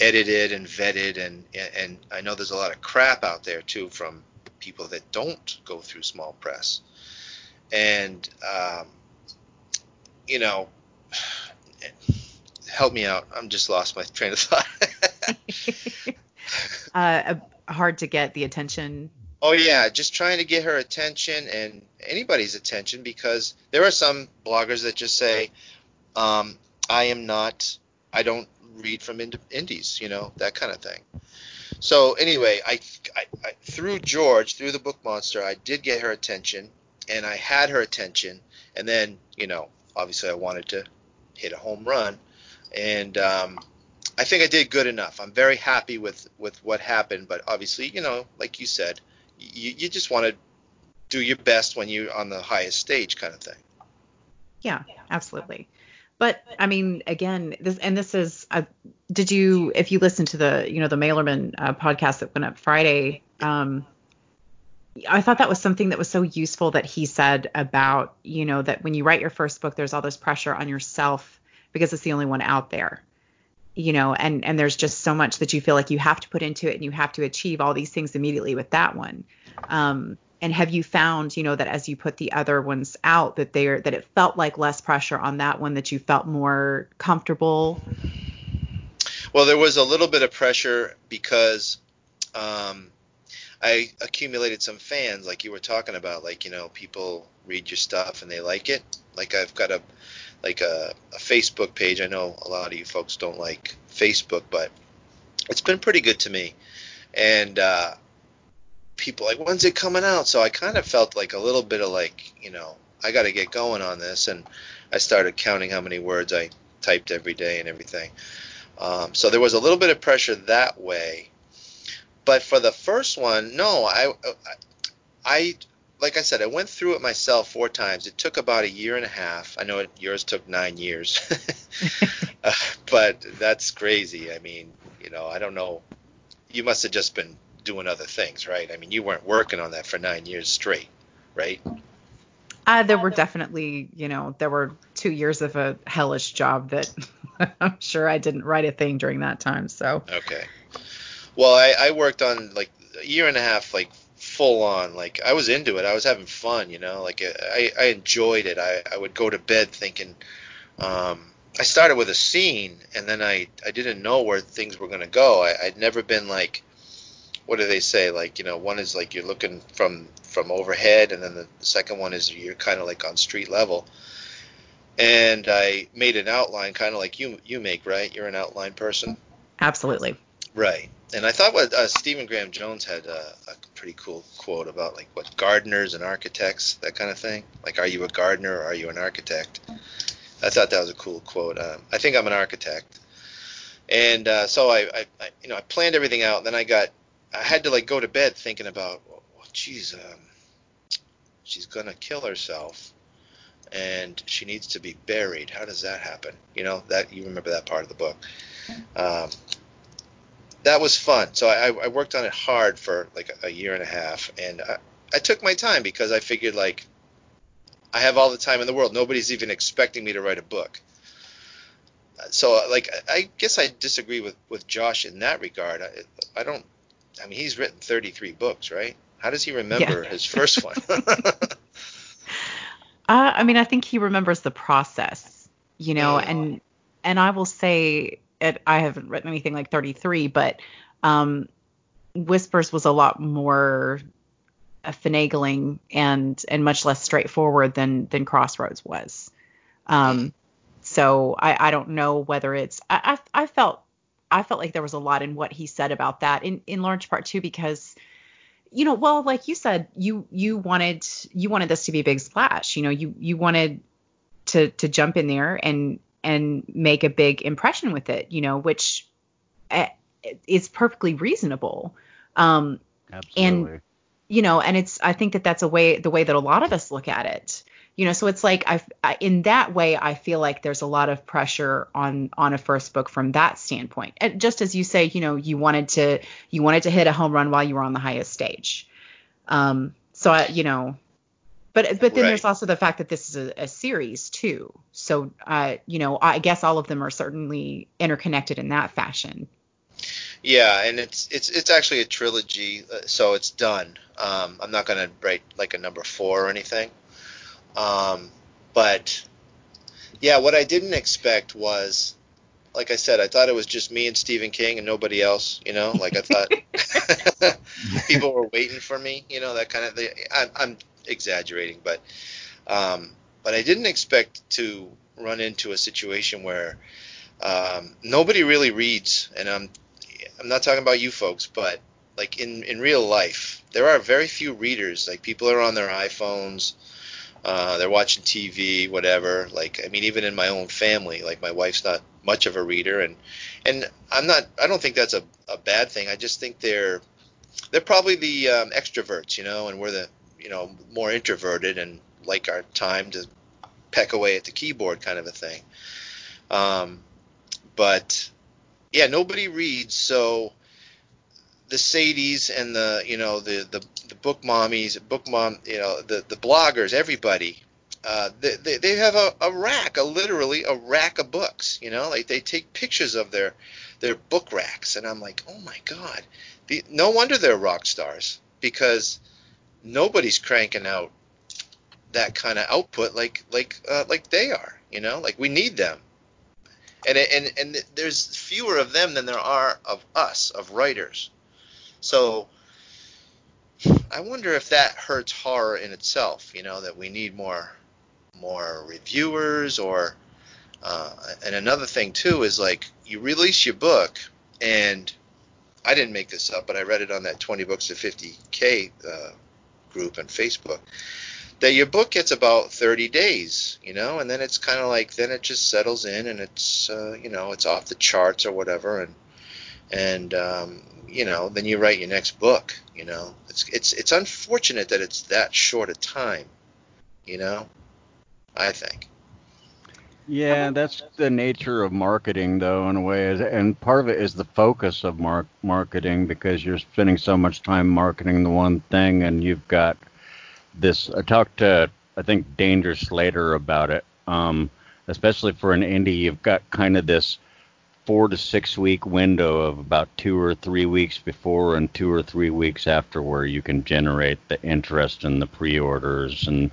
edited and vetted, and and I know there's a lot of crap out there too from people that don't go through small press. And, um, you know, help me out. I'm just lost my train of thought. uh, hard to get the attention. Oh yeah, just trying to get her attention and anybody's attention because there are some bloggers that just say, um, "I am not. I don't read from indies," you know, that kind of thing. So anyway, I, I, I, through George, through the book monster, I did get her attention, and I had her attention, and then you know, obviously, I wanted to hit a home run, and um, I think I did good enough. I'm very happy with with what happened, but obviously, you know, like you said, you, you just want to do your best when you're on the highest stage, kind of thing. Yeah, absolutely. But I mean, again, this and this is. Uh, did you, if you listen to the, you know, the Malerman uh, podcast that went up Friday, um, I thought that was something that was so useful that he said about, you know, that when you write your first book, there's all this pressure on yourself because it's the only one out there, you know, and and there's just so much that you feel like you have to put into it and you have to achieve all these things immediately with that one. Um, and have you found you know that as you put the other ones out that they are that it felt like less pressure on that one that you felt more comfortable well there was a little bit of pressure because um, i accumulated some fans like you were talking about like you know people read your stuff and they like it like i've got a like a, a facebook page i know a lot of you folks don't like facebook but it's been pretty good to me and uh, people like, when's it coming out? So I kind of felt like a little bit of like, you know, I got to get going on this, and I started counting how many words I typed every day and everything. Um, so there was a little bit of pressure that way. But for the first one, no, I, I, like I said, I went through it myself four times. It took about a year and a half. I know it, yours took nine years, uh, but that's crazy. I mean, you know, I don't know. You must have just been doing other things, right? I mean, you weren't working on that for nine years straight, right? Uh, there were definitely, you know, there were two years of a hellish job that I'm sure I didn't write a thing during that time. So Okay. Well, I, I worked on like a year and a half, like full on. Like I was into it. I was having fun, you know. Like I, I enjoyed it. I, I would go to bed thinking. Um, I started with a scene, and then I, I didn't know where things were gonna go. I, I'd never been like, what do they say? Like you know, one is like you're looking from from overhead, and then the second one is you're kind of like on street level. And I made an outline, kind of like you you make, right? You're an outline person. absolutely. Right. And I thought what uh, Stephen Graham Jones had uh, a pretty cool quote about like what gardeners and architects, that kind of thing. Like, are you a gardener or are you an architect? I thought that was a cool quote. Um, I think I'm an architect. And uh, so I, I, I, you know, I planned everything out. And then I got, I had to like go to bed thinking about, well, geez, um, she's gonna kill herself, and she needs to be buried. How does that happen? You know, that you remember that part of the book. Um, that was fun. So I, I worked on it hard for like a, year and a half, and I, I took my time because I figured like I have all the time in the world. Nobody's even expecting me to write a book. So like I guess I disagree with with Josh in that regard. I, I don't. I mean, he's written 33 books, right? How does he remember Yeah. his first one? Uh, I mean, I think he remembers the process, you know, and and I will say, it, I haven't written anything like 33, but um, Whispers was a lot more uh, finagling and and much less straightforward than than Crossroads was. Um, so I I don't know whether it's I, I I felt I felt like there was a lot in what he said about that in in large part too because you know, well, like you said, you you wanted you wanted this to be a big splash. You know, you you wanted to to jump in there and and make a big impression with it. You know, which eh, is perfectly reasonable. Um, Absolutely. you know, and it's I think that that's a way the way that a lot of us look at it. You know, so it's like I, I in that way I feel like there's a lot of pressure on on a first book from that standpoint. And just as you say, you know, you wanted to you wanted to hit a home run while you were on the highest stage. Um, so I, you know, but but then Right. there's also the fact that this is a, a series too. So uh, you know, I guess all of them are certainly interconnected in that fashion. Yeah, and it's it's it's actually a trilogy, uh, so it's done. Um, I'm not gonna write like a number four or anything. Um, but yeah, what I didn't expect was, like I said, I thought it was just me and Stephen King and nobody else. You know, like I thought people were waiting for me. You know, that kind of thing. I'm, I'm exaggerating, but um, but I didn't expect to run into a situation where um, nobody really reads, and I'm I'm not talking about you folks, but like in in real life, there are very few readers. Like people are on their iPhones, uh, they're watching TV, whatever. Like I mean, even in my own family, like my wife's not much of a reader, and and I'm not. I don't think that's a, a bad thing. I just think they're they're probably the um, extroverts, you know, and we're the you know more introverted and like our time to peck away at the keyboard kind of a thing. Um, but yeah, nobody reads, so the Sadies and the you know the the, the book mommies, book mom, you know the the bloggers, everybody. Uh, they, they, they have a, a rack, a literally a rack of books. You know, like they take pictures of their their book racks, and I'm like, oh my god, the, no wonder they're rock stars because nobody's cranking out that kind of output like like uh, like they are. You know, like we need them and and and there's fewer of them than there are of us of writers so i wonder if that hurts horror in itself you know that we need more more reviewers or uh, and another thing too is like you release your book and i didn't make this up but i read it on that 20 books to 50k uh, group and facebook that your book gets about 30 days, you know, and then it's kind of like then it just settles in and it's uh, you know it's off the charts or whatever, and and um, you know then you write your next book, you know. It's it's it's unfortunate that it's that short a time, you know. I think. Yeah, that's the nature of marketing, though, in a way, and part of it is the focus of mar- marketing because you're spending so much time marketing the one thing, and you've got this. I talked to I think Danger Slater about it, um, especially for an indie, you've got kind of this four to six week window of about two or three weeks before and two or three weeks after where you can generate the interest and the pre-orders and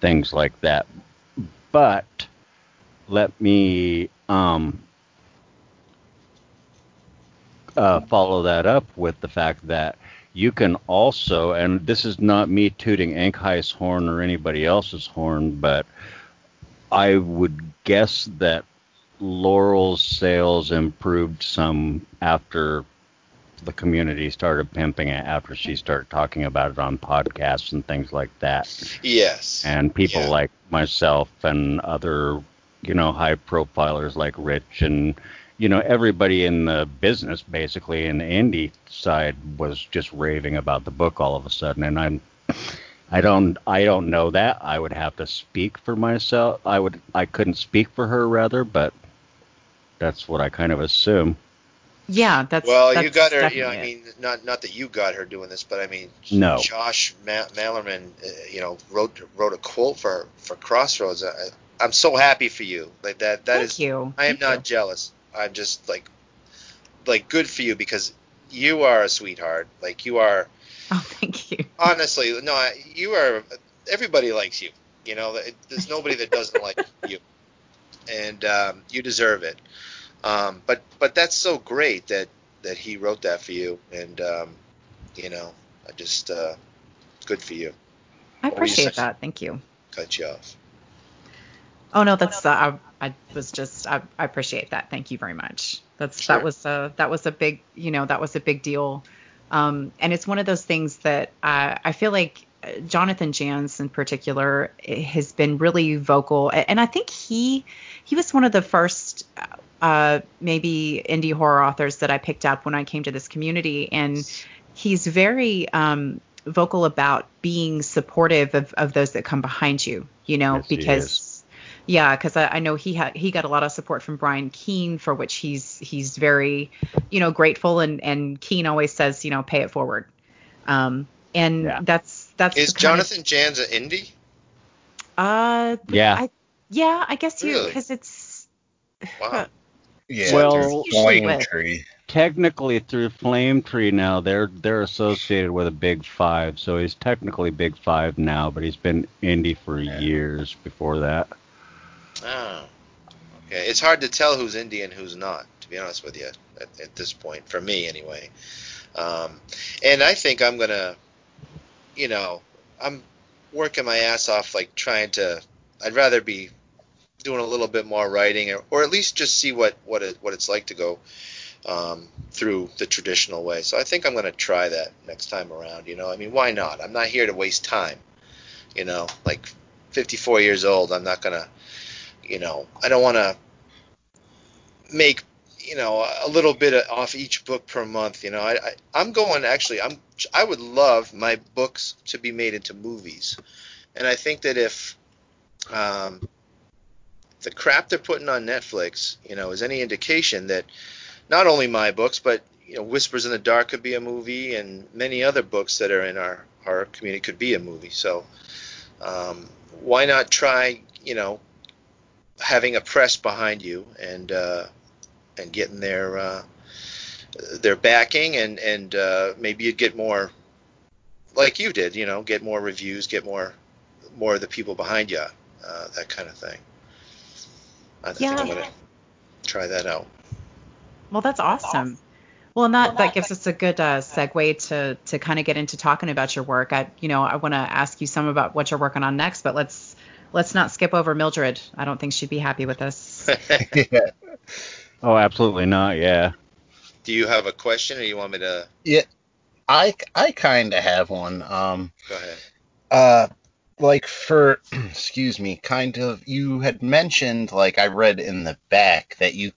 things like that. But let me um, uh, follow that up with the fact that you can also, and this is not me tooting Ankhai's horn or anybody else's horn, but I would guess that Laurel's sales improved some after the community started pimping it after she started talking about it on podcasts and things like that. Yes. And people Yeah. like myself and other, you know, high profilers like Rich and you know everybody in the business basically in the indie side was just raving about the book all of a sudden and I'm I don't I don't know that. I would have to speak for myself. I would I couldn't speak for her rather, but that's what I kind of assume. Yeah, that's well, that's you got her. You know, I mean, not not that you got her doing this, but I mean, No. Josh Ma- Malerman, uh, you know, wrote wrote a quote for for Crossroads. I, I'm so happy for you. Like that. That Thank is. you. I am Thank not you. jealous. I'm just like, like good for you because you are a sweetheart. Like you are. Oh, thank you. Honestly, no, I- you are. Everybody likes you. You know, there's nobody that doesn't like you, and um, you deserve it. Um, but but that's so great that that he wrote that for you, and um, you know, I just uh, good for you. I appreciate that. Thank you. Cut you off. Oh no, that's uh, I, I was just I, I appreciate that. Thank you very much. That's Sure. that was a that was a big you know that was a big deal. Um, and it's one of those things that uh, I feel like uh, Jonathan Janz in particular has been really vocal, and I think he he was one of the first uh, maybe indie horror authors that I picked up when I came to this community, and he's very um, vocal about being supportive of, of those that come behind you. You know, Yes, he because is. Yeah, because I, I know he had he got a lot of support from Brian Keene, for which he's he's very, you know, grateful. And and Keene always says, you know, pay it forward. Um, and Yeah. that's that's Is the kind of- Jonathan Janz an indie? uh, Yeah. I, yeah, I guess you Really? because it's Wow. Yeah. Well- through Flame Tree. Technically through Flame Tree now, they're they're associated with a Big Five, so he's technically Big Five now, but he's been indie for years before that. Oh. Okay. It's hard to tell who's Indian, who's not, to be honest with you, at, at this point, for me anyway. Um, and I think I'm gonna, you know, I'm working my ass off, like trying to. I'd rather be doing a little bit more writing, or, or at least just see what what it what it's like to go um, through the traditional way. So I think I'm gonna try that next time around. You know, I mean, why not? I'm not here to waste time. You know, like 54 years old, I'm not gonna you know, I don't want to make you know a little bit of- off each book per month. You know, I, I I'm going actually. I'm I would love my books to be made into movies, and I think that if um, the crap they're putting on Netflix, you know, is any indication that not only my books, but you know, Whispers in the Dark could be a movie, and many other books that are in our our community could be a movie. So um, why not try, you know, having a press behind you and uh, and getting their uh, their backing and and uh, maybe you'd get more like you did, you know, get more reviews, get more more of the people behind you, uh, that kind of thing. I think I'm Yeah. gonna try that out. Well, that's awesome. Well, and that, that gives us a good uh, segue to to kind of get into talking about your work. I you know I want to ask you some about what you're working on next, but let's let's not skip over Mildred. I don't think she'd be happy with us. yeah. Oh, absolutely not. Yeah. Do you have a question, or you want me to Yeah, I I kind of have one. Um. go ahead? Uh, like for excuse me, kind of you had mentioned like I read in the back that you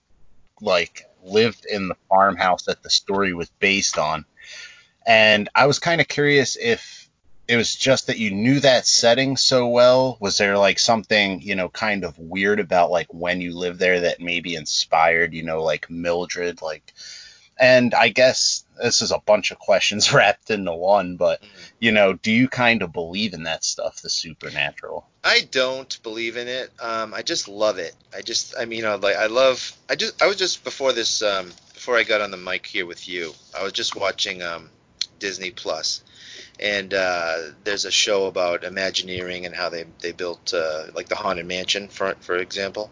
like lived in the farmhouse that the story was based on. And I was kind of curious if it was just that you knew that setting so well. Was there like something, you know, kind of weird about like when you lived there that maybe inspired, you know, like Mildred, like and I guess this is a bunch of questions wrapped into one, but you know, do you kind of believe in that stuff, the supernatural? I don't believe in it. Um, I just love it. I just, I mean, I like, I love. I just, I was just before this, um, before I got on the mic here with you, I was just watching um, Disney Plus, and uh, there's a show about Imagineering and how they they built uh, like the Haunted Mansion, for for example,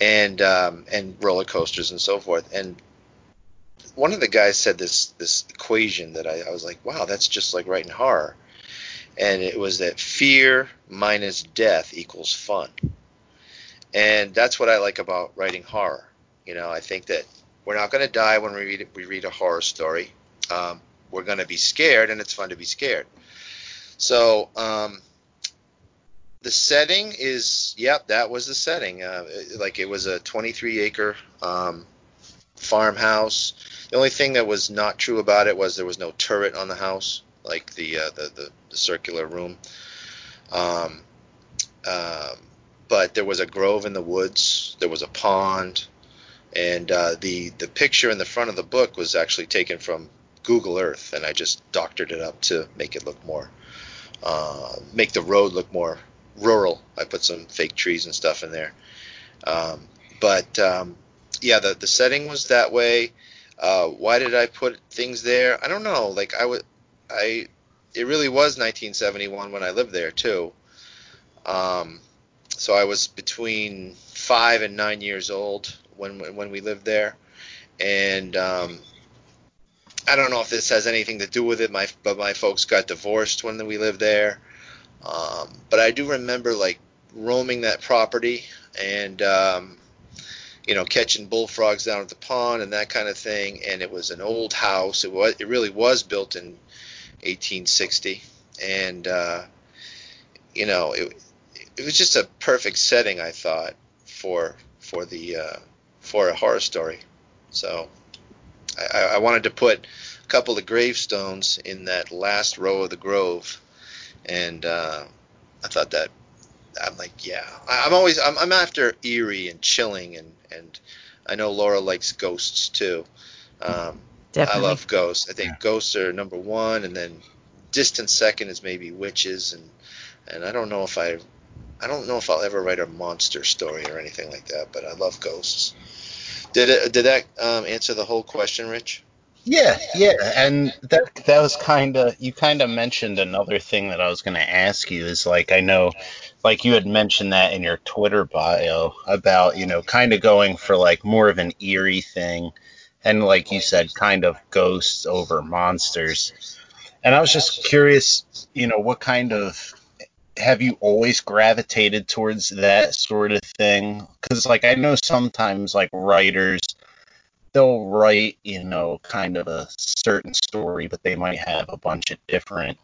and um, and roller coasters and so forth. And one of the guys said this this equation that I, I was like, wow, that's just like writing horror. And it was that fear minus death equals fun. And that's what I like about writing horror. You know, I think that we're not going to die when we read we read a horror story. Um, we're going to be scared, and it's fun to be scared. So um, the setting is, yep, that was the setting. Uh, like it was a 23 acre um, farmhouse. The only thing that was not true about it was there was no turret on the house, like the uh, the, the, the, circular room. Um, um, but there was a grove in the woods. There was a pond, and uh, the the picture in the front of the book was actually taken from Google Earth, and I just doctored it up to make it look more, uh, make the road look more rural. I put some fake trees and stuff in there. Um, but um, yeah, the the setting was that way. Uh, why did I put things there? I don't know. Like I would, I, it really was 1971 when I lived there too. Um, so I was between five and nine years old when when we lived there, and um, I don't know if this has anything to do with it. My but my folks got divorced when we lived there. Um, but I do remember like roaming that property and um, you know, catching bullfrogs down at the pond and that kind of thing. And it was an old house. It was, it really was built in 1860, and uh, you know, it, it was just a perfect setting, I thought, for for the uh, for a horror story. So I, I wanted to put a couple of gravestones in that last row of the grove, and uh, I thought that I'm like, yeah, I, am always I'm, I'm after eerie and chilling, and and I know Laura likes ghosts too. Um, Definitely. I love ghosts. I think yeah. ghosts are number one, and then distant second is maybe witches, and and I don't know if I I don't know if I'll ever write a monster story or anything like that, but I love ghosts. Did it? Did that um, answer the whole question, Rich? Yeah, yeah, and that that was kind of you kind of mentioned another thing that I was going to ask you is like I know like you had mentioned that in your Twitter bio about, you know, kind of going for like more of an eerie thing and like you said kind of ghosts over monsters. And I was just curious, you know, what kind of have you always gravitated towards that sort of thing? Cuz like I know sometimes like writers they'll write, you know, kind of a certain story, but they might have a bunch of different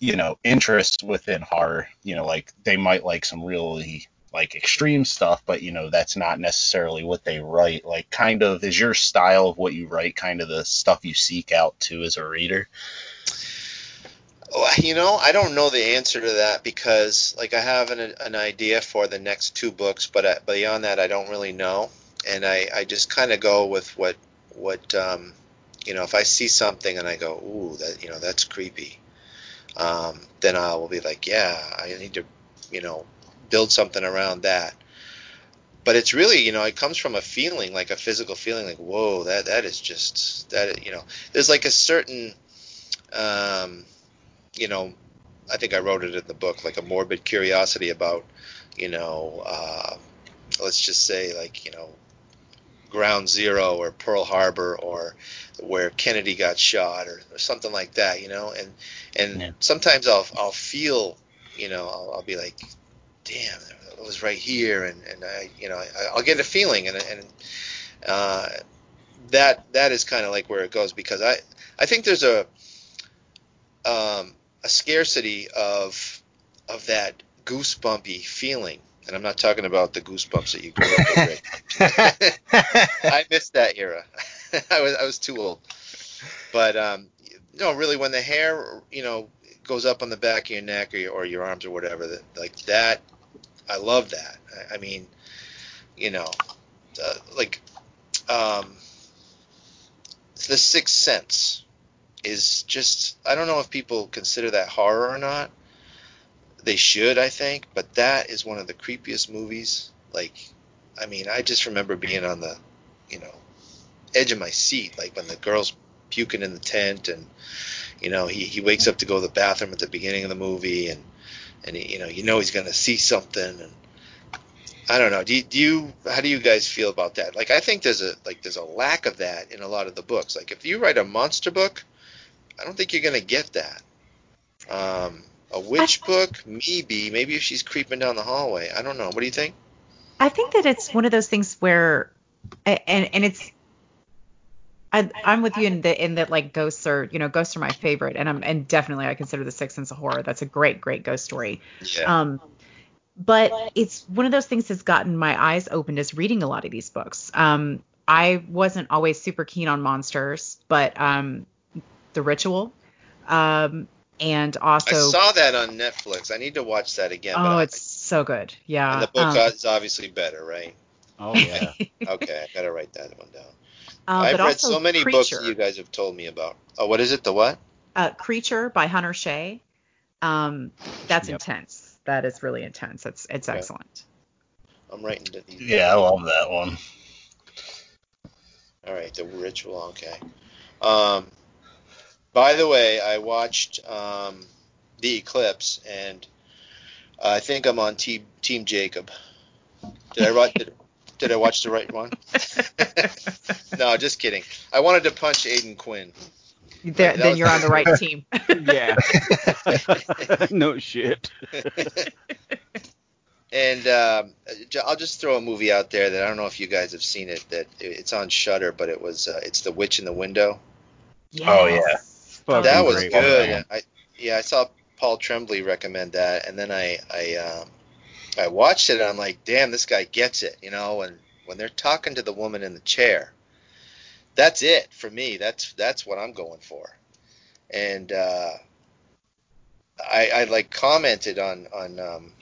you know interests within horror. You know like they might like some really like extreme stuff but you know that's not necessarily what they write. Like kind of is your style of what you write kind of the stuff you seek out to as a reader you know i don't know the answer to that because like i have an, an idea for the next two books but I, beyond that i don't really know and i, I just kind of go with what what um, you know if i see something and i go ooh that you know that's creepy um, then I will be like, yeah, I need to, you know, build something around that. But it's really, you know, it comes from a feeling, like a physical feeling, like, whoa, that that is just that, you know, there's like a certain, um, you know, I think I wrote it in the book, like a morbid curiosity about, you know, uh, let's just say, like, you know, Ground Zero or Pearl Harbor or where Kennedy got shot or, or something like that, you know. And and yeah. sometimes I'll I'll feel, you know, I'll, I'll, be like, damn, it was right here, and and I, you know, I, will get a feeling, and and uh, that that is kind of like where it goes because I I think there's a um, a scarcity of of that goosebumpy feeling and I'm not talking about the goosebumps that you grew up with. I missed that era. I was I was too old. But um, no, really, when the hair you know goes up on the back of your neck or your, or your arms or whatever, that, like that, I love that. I, I mean, you know, uh, like um, The Sixth Sense is just I don't know if people consider that horror or not. They should, I think, but that is one of the creepiest movies. Like, I mean, I just remember being on the, you know, edge of my seat, like when the girl's puking in the tent, and you know, he, he wakes up to go to the bathroom at the beginning of the movie, and and he, you know, you know he's gonna see something, and I don't know. Do you, do you how do you guys feel about that? Like, I think there's a like there's a lack of that in a lot of the books. Like, if you write a monster book, I don't think you're gonna get that. Um, a witch book, maybe. Maybe if she's creeping down the hallway. I don't know. What do you think? I think that it's one of those things where, and and it's, I, I'm with you in that in that like ghosts are you know ghosts are my favorite and I'm and definitely I consider the Sixth Sense a horror. That's a great great ghost story. Yeah. Um, but it's one of those things that's gotten my eyes opened as reading a lot of these books. Um, I wasn't always super keen on monsters, but um, The Ritual, um, and also I saw that on Netflix. I need to watch that again. oh, but I- it's so good. Yeah. and the book um, is obviously better, right? Oh yeah. Okay, I gotta write that one down. uh, I've read so many Creature, books that you guys have told me about. Oh, what is it? The what? uh, Creature by Hunter Shea. Um, that's Yep. intense. That is really intense. It's it's Okay. excellent. I'm writing th- these. Yeah, I love that one. All right, the ritual. Okay. Um, by the way, I watched um, the eclipse, and I think I'm on team Team Jacob. Did I write? Did, did I watch the right one? no, just kidding. I wanted to punch Aiden Quinn. There, that then you're on the right team. yeah. no shit. And um, j- I'll just throw a movie out there that I don't know if you guys have seen it. That it's on Shudder, but it was uh, it's The Witch in the Window. Oh, yeah. Fucking that was great good. I yeah, I saw Paul Tremblay recommend that, and then I I um, I watched it, and I'm like, damn, this guy gets it, you know. And when they're talking to the woman in the chair, that's it for me. That's that's what I'm going for. And uh, I I like commented on on um,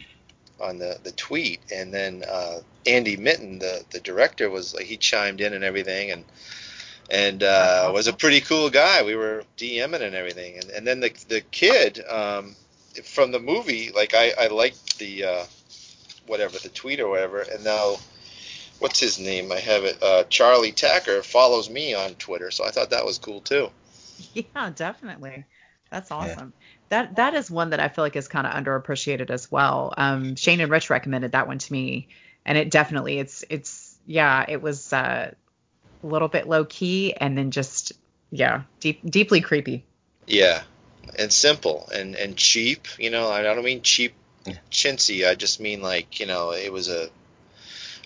on the the tweet, and then uh, Andy Mitton, the the director, was like he chimed in and everything, and and uh, was a pretty cool guy. We were DMing and everything, and and then the the kid um, from the movie, like I I liked the uh, whatever the tweet or whatever, and now what's his name? I have it. Uh, Charlie Tacker follows me on Twitter, so I thought that was cool too. Yeah, definitely. That's awesome. That that is one that I feel like is kind of underappreciated as well. Um, Shane and Rich recommended that one to me, and it definitely it's it's yeah it was uh, a little bit low key and then just yeah deep deeply creepy. Yeah, and simple and and cheap. You know, I don't mean cheap, chintzy. I just mean like you know, it was a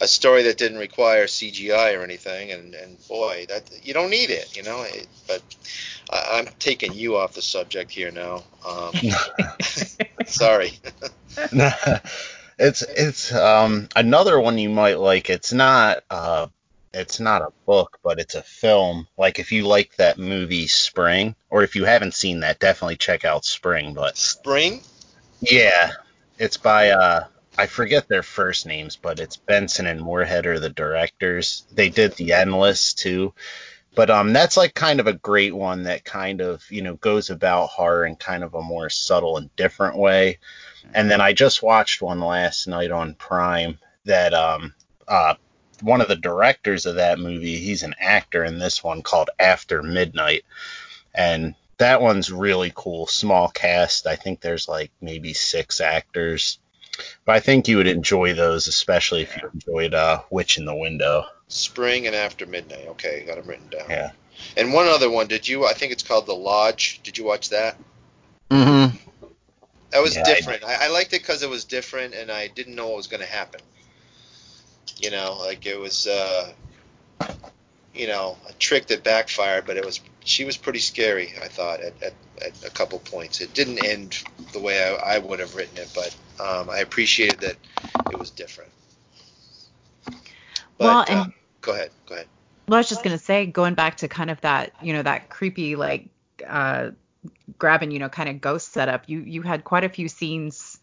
a story that didn't require CGI or anything. And and boy, that you don't need it. You know, it, but I, I'm taking you off the subject here now. Um, sorry. it's it's um another one you might like. It's not uh it's not a book, but it's a film. Like if you like that movie Spring, or if you haven't seen that, definitely check out Spring. But Spring. yeah, it's by uh I forget their first names, but it's Benson and Moorhead are the directors. They did The Endless too. But um that's like kind of a great one that kind of, you know, goes about horror in kind of a more subtle and different way. And then I just watched one last night on Prime that um uh one of the directors of that movie, he's an actor in this one called After Midnight. And that one's really cool. Small cast. I think there's like maybe six actors. But I think you would enjoy those, especially if you enjoyed uh, Witch in the Window. Spring and after midnight. Okay, got them written down. Yeah. And one other one. Did you? I think it's called The Lodge. Did you watch that? Mm-hmm. That was Yeah, different. I, I liked it because it was different, and I didn't know what was going to happen. You know, like it was, uh, you know, a trick that backfired, but it was. She was pretty scary. I thought at, at, at a couple points. It didn't end the way I, I would have written it, but um, I appreciated that it was different. But, Well, uh, and- go ahead. Go ahead. Well, I was just gonna say, going back to kind of that, you know, that creepy like uh grabbing, you know, kind of ghost setup. You you had quite a few scenes,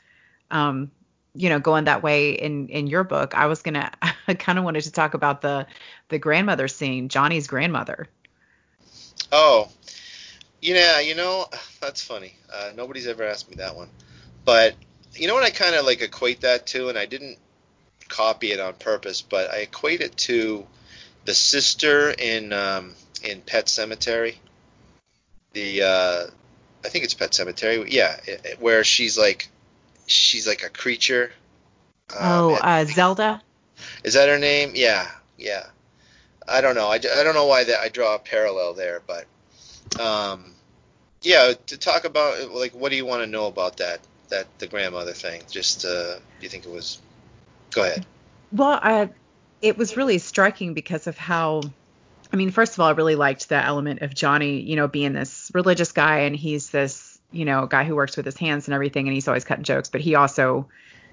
um, you know, going that way in in your book. I was gonna, I kind of wanted to talk about the the grandmother scene, Johnny's grandmother. Oh, yeah, you know, that's funny. Uh, nobody's ever asked me that one. But you know what I kind of like equate that to, and I didn't copy it on purpose, but I equate it to the sister in um, in Pet Sematary. The uh, I think it's Pet Sematary. Yeah, it, it- where she's like she's like a creature. Um, oh, uh, Zelda. is that her name? Yeah, yeah. I don't know. I, I don't know why that I draw a parallel there, but um, yeah. To talk about like, what do you want to know about that that the grandmother thing? Just uh, do you think it was? Go ahead. Well, I, it was really striking because of how. I mean, first of all, I really liked the element of Johnny, you know, being this religious guy, and he's this, you know, guy who works with his hands and everything, and he's always cutting jokes, but he also,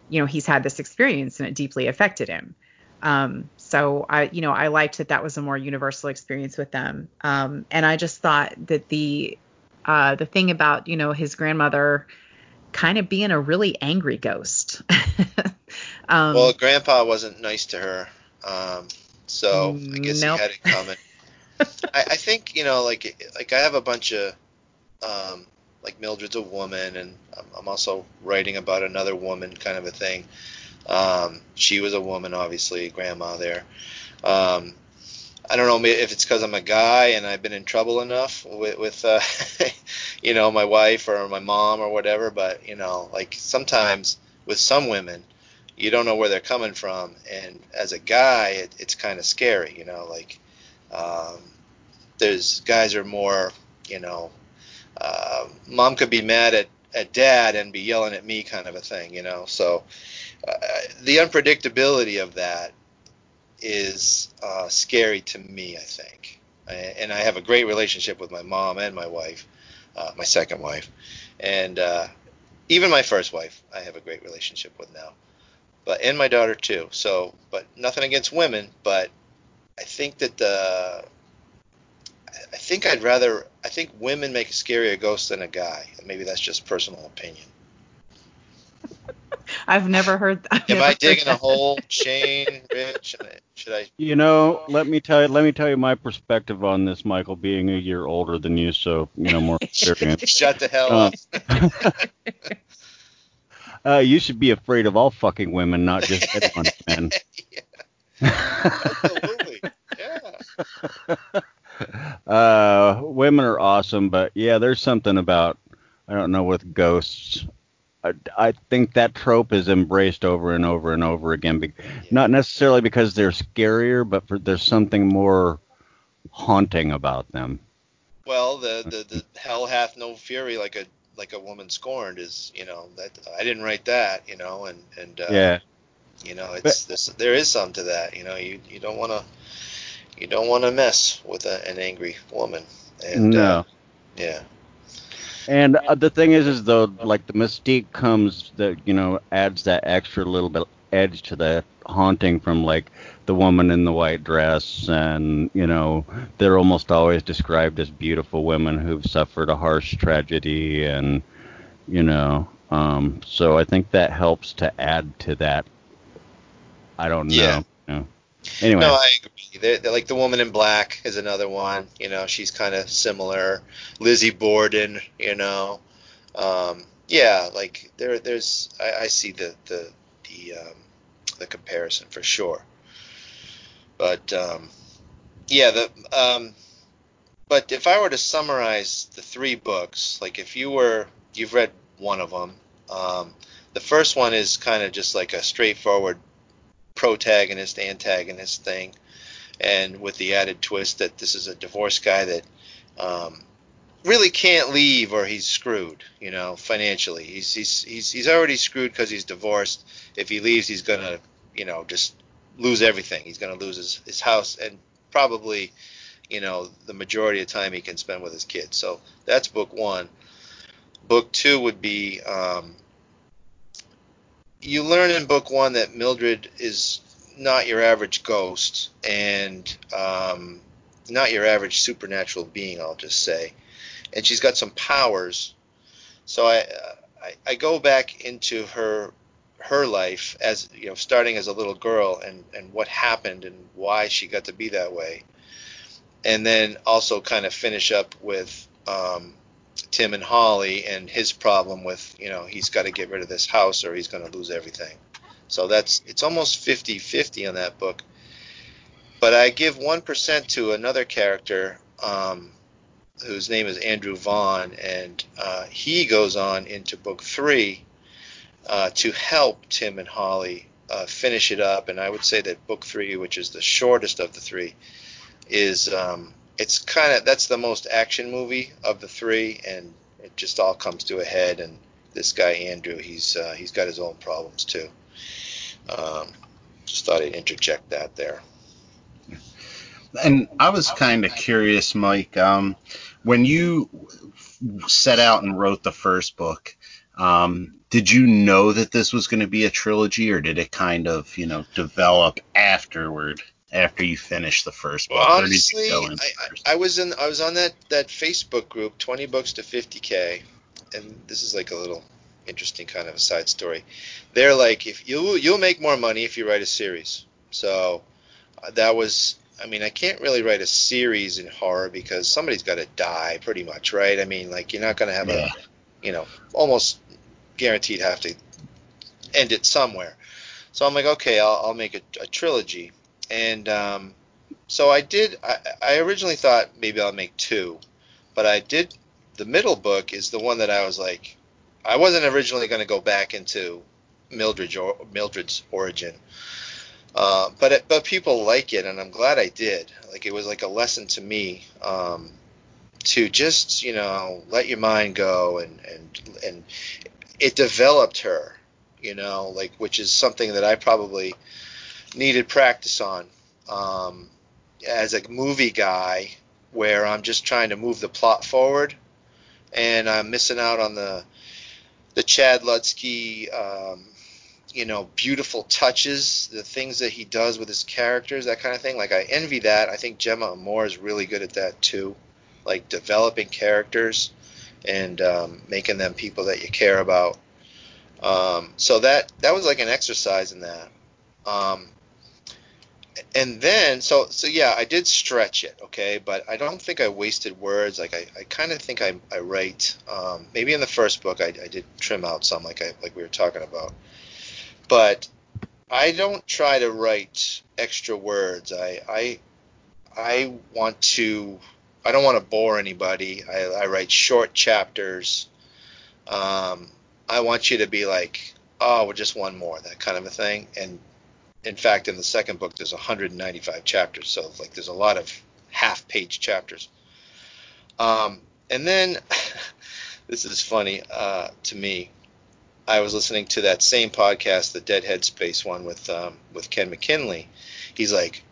you know, he's had this experience and it deeply affected him. Um, so I, you know, I liked that that was a more universal experience with them. Um, and I just thought that the, uh, the thing about, you know, his grandmother kind of being a really angry ghost. um, well, Grandpa wasn't nice to her, um, so I guess Nope. he had it coming. I, I think you know, like like I have a bunch of um, like Mildred's a woman, and I'm, also writing about another woman, kind of a thing. Um, she was a woman, obviously, grandma there. Um, I don't know if it's because I'm a guy and I've been in trouble enough with, with uh, you know, my wife or my mom or whatever. But you know, like sometimes with some women, you don't know where they're coming from, and as a guy, it, it's kind of scary. You know, like um, there's guys are more, you know, uh, mom could be mad at at dad and be yelling at me, kind of a thing. You know, so uh, the unpredictability of that is uh, scary to me, I think. I, and I have a great relationship with my mom and my wife, uh, my second wife, and uh, even my first wife, I have a great relationship with now. But and my daughter too. So, but nothing against women, but I think that the I think I'd rather I think women make a scarier ghost than a guy. And maybe that's just personal opinion. I've never heard. I've Am I heard digging a hole, Shane, Rich? Should I? You know, let me tell you, let me tell you my perspective on this, Michael, being a year older than you, so you know more experience. Shut the hell Um, up. uh, you should be afraid of all fucking women, not just headhunt men. Absolutely. Yeah. uh, women are awesome, but yeah, there's something about I don't know with ghosts. I, I think that trope is embraced over and over and over again. Be, not necessarily because they're scarier, but for, there's something more haunting about them. Well, the, the the hell hath no fury like a like a woman scorned is you know that I didn't write that you know and and uh, yeah, you know it's this there is some to that you know you you don't want to you don't want to mess with a, an angry woman and no. uh, yeah And uh, the thing is, is though, like the mystique comes that you know adds that extra little bit edge to the haunting from like the woman in the white dress, and you know they're almost always described as beautiful women who've suffered a harsh tragedy, and you know, um, so I think that helps to add to that. I don't know. Yeah. you know. Anyway, no I agree. They're, they're like the woman in black is another one. You know she's kind of similar. Lizzie Borden you know. Um, yeah like there there's I, I see the the the um, the comparison for sure. But um, yeah the um, but if I were to summarize the three books like if you were you've read one of them um, the first one is kind of just like a straightforward protagonist antagonist thing and with the added twist that this is a divorced guy that um, really can't leave or he's screwed, you know, financially. He's he's he's he's already screwed because he's divorced. If he leaves, he's gonna, you know, just lose everything. He's gonna lose his his house and probably, you know, the majority of time he can spend with his kids. So that's book one. Book two would be. Um, you learn in book one that Mildred is not your average ghost and um, not your average supernatural being. I'll just say, and she's got some powers. So I, I I go back into her her life as you know, starting as a little girl and and what happened and why she got to be that way. and then also kind of finish up with um, Tim and Holly and his problem with you know he's got to get rid of this house or he's going to lose everything. So that's it's almost 50-50 on that book. But I give one percent to another character um, whose name is Andrew Vaughn, and uh, he goes on into book three uh, to help Tim and Holly uh, finish it up. And I would say that book three, which is the shortest of the three, is um, it's kind of that's the most action movie of the three, and it just all comes to a head. And this guy Andrew, he's uh, he's got his own problems too. Um, just thought I'd interject that there. And I was kind of curious, Mike, um, when you set out and wrote the first book, um, did you know that this was going to be a trilogy, or did it kind of, you know, develop afterward? After you finish the first book? Well, honestly, I, I, was in I was on that that Facebook group, 20 books to 50k, and this is like a little interesting kind of a side story. They're like, if you you'll make more money if you write a series. So uh, that was I mean, I can't really write a series in horror because somebody's got to die, pretty much, right? I mean, like you're not going to have yeah. a, you know, almost guaranteed have to end it somewhere. So I'm like, okay, I'll, I'll make a, a trilogy, and um, so I did. I, I originally thought maybe I'll make two, but I did. The middle book is the one that I was like, I wasn't originally going to go back into Mildred or, Mildred's origin. Uh, but it, but people like it, and I'm glad I did. Like it was like a lesson to me um, to just you know let your mind go, and and and it developed her, you know, like which is something that I probably needed practice on um, as a movie guy, where I'm just trying to move the plot forward, and I'm missing out on the the Chad Lutzke um, you know, beautiful touches, the things that he does with his characters, that kind of thing. Like I envy that. I think Gemma Amor is really good at that too, like developing characters and um, making them people that you care about. Um, so that that was like an exercise in that. Um, and then so so yeah, I did stretch it, okay, but I don't think I wasted words. Like I, I kind of think I, I write um, maybe in the first book I, I did trim out some like I like we were talking about but I don't try to write extra words. I I I want to. I don't want to bore anybody. I, I write short chapters. Um, I want you to be like, oh, we're just one more, that kind of a thing. And in fact, in the second book, there's 195 chapters, so like there's a lot of half-page chapters. Um, and then this is funny uh, to me. I was listening to that same podcast, the Deadhead Space one with um, with Ken McKinley. He's like,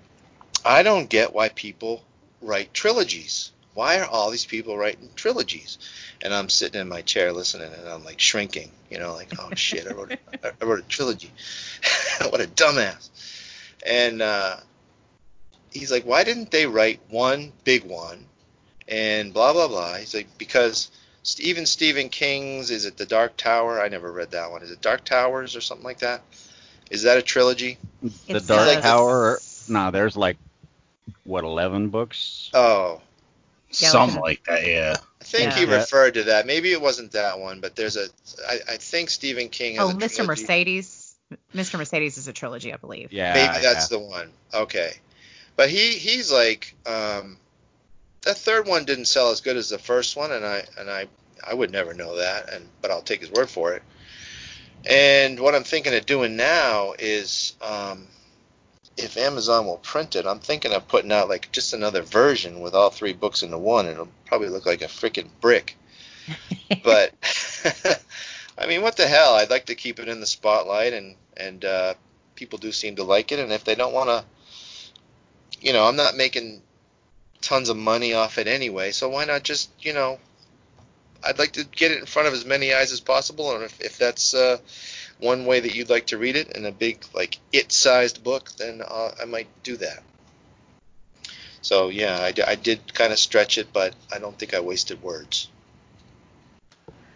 I don't get why people write trilogies. Why are all these people writing trilogies? And I'm sitting in my chair listening, and I'm like shrinking, you know, like, oh shit, I wrote a, I wrote a trilogy. what a dumbass. And uh, he's like, why didn't they write one big one, and blah blah blah. He's like, because even Stephen King's is it The Dark Tower? I never read that one. Is it Dark Towers or something like that? Is that a trilogy? The it's Dark like Tower. No, nah, there's like what eleven books. Oh, something like that. Yeah. I think yeah. he referred to that. Maybe it wasn't that one, but there's a. I, I think Stephen King. Has oh, Mr. Trilogy. Mercedes. Mr. Mercedes is a trilogy, I believe. Yeah. Maybe that's yeah. the one. Okay, but he he's like um, that third one didn't sell as good as the first one, and I and I I would never know that, and but I'll take his word for it. And what I'm thinking of doing now is, um, if Amazon will print it, I'm thinking of putting out like just another version with all three books into one. and It'll probably look like a freaking brick. but I mean, what the hell? I'd like to keep it in the spotlight, and and uh, people do seem to like it. And if they don't want to, you know, I'm not making tons of money off it anyway. So why not just you know? I'd like to get it in front of as many eyes as possible, and if, if that's uh, one way that you'd like to read it in a big like it-sized book, then uh, I might do that. So yeah, I, I did kind of stretch it, but I don't think I wasted words.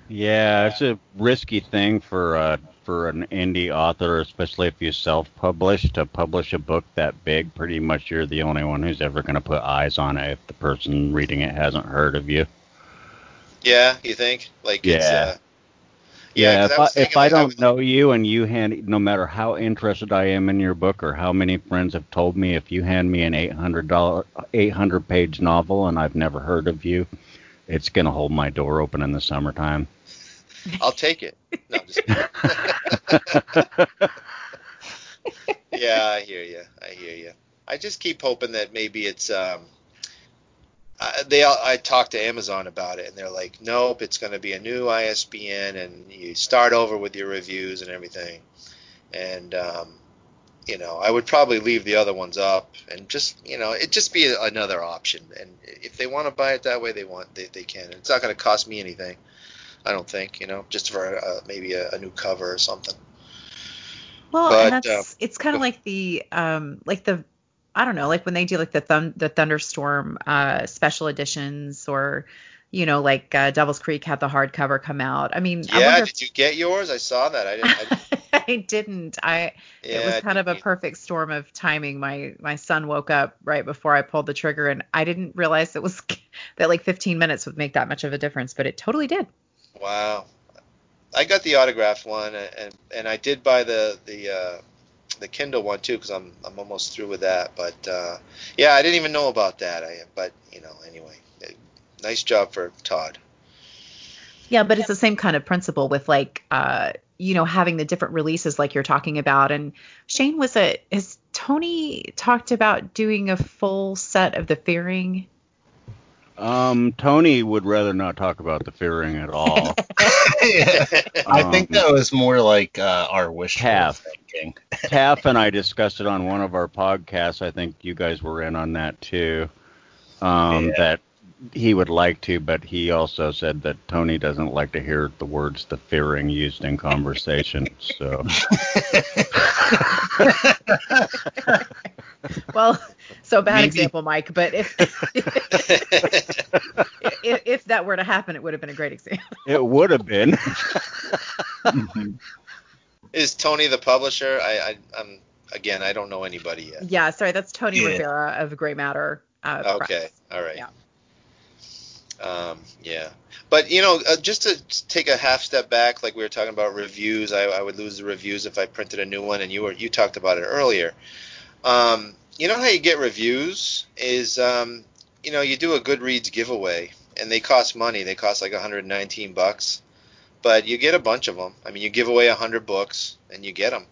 Yeah, it's a risky thing for uh, for an indie author, especially if you self-publish, to publish a book that big. Pretty much, you're the only one who's ever going to put eyes on it if the person reading it hasn't heard of you. Yeah, you think? Like, it's, Yeah. uh, Yeah, 'cause if I, if I don't know you and you hand, no matter how interested I am in your book or how many friends have told me, if you hand me an eight hundred dollar, eight hundred page novel and I've never heard of you, it's gonna hold my door open in the summertime. I'll take it. No, I'm just yeah, I hear you. I hear you. I just keep hoping that maybe it's um. I, they all- I talked to Amazon about it and they're like, nope, it's going to be a new ISBN and you start over with your reviews and everything. And um, you know, I would probably leave the other ones up and just you know, it just be another option. And if they want to buy it that way, they want they, they can. It's not going to cost me anything. I don't think, you know, just for uh, maybe a, a new cover or something. Well, But, and that's it's kind of like the um like the I don't know, like when they do like the thun- the thunderstorm uh special editions or you know like uh, Devil's Creek had the hardcover come out. I mean, Yeah, wonder did you get yours? I saw that. I didn't. I, if I didn't. I yeah, it was kind of a perfect storm of timing. My my son woke up right before I pulled the trigger and I didn't realize it was that like 15 minutes would make that much of a difference, but it totally did. Wow. I got the autographed one, and and I did buy the the uh, the Kindle one too, because I'm I'm almost through with that. But uh, yeah, I didn't even know about that. I but you know anyway, nice job for Todd. Yeah, but it's the same kind of principle with like uh you know having the different releases like you're talking about and Shane was a has Tony talked about doing a full set of the fearing Um, Tony would rather not talk about the fearing at all. Yeah. I think Um, that was more like uh, our wish Half. thinking. Taff and I discussed it on one of our podcasts. I think you guys were in on that too. Um, Yeah. That he would like to, but he also said that Tony doesn't like to hear the words "the fearing" used in conversation. So well so bad Maybe- example Mike but if, if if that were to happen it would have been a great example it would have been. Is Tony the publisher? I, I I'm again I don't know anybody yet. yeah sorry that's Tony Yeah. Rivera of Grey Matter uh, Press. Okay, all right. Yeah. Um, yeah, but you know, uh, just to take a half step back, like we were talking about reviews, I, I would lose the reviews if I printed a new one, and you were you talked about it earlier. Um, you know how you get reviews is, um, you know, you do a Goodreads giveaway, and they cost money. They cost like 119 bucks, but you get a bunch of them. I mean, you give away 100 books, and you get them.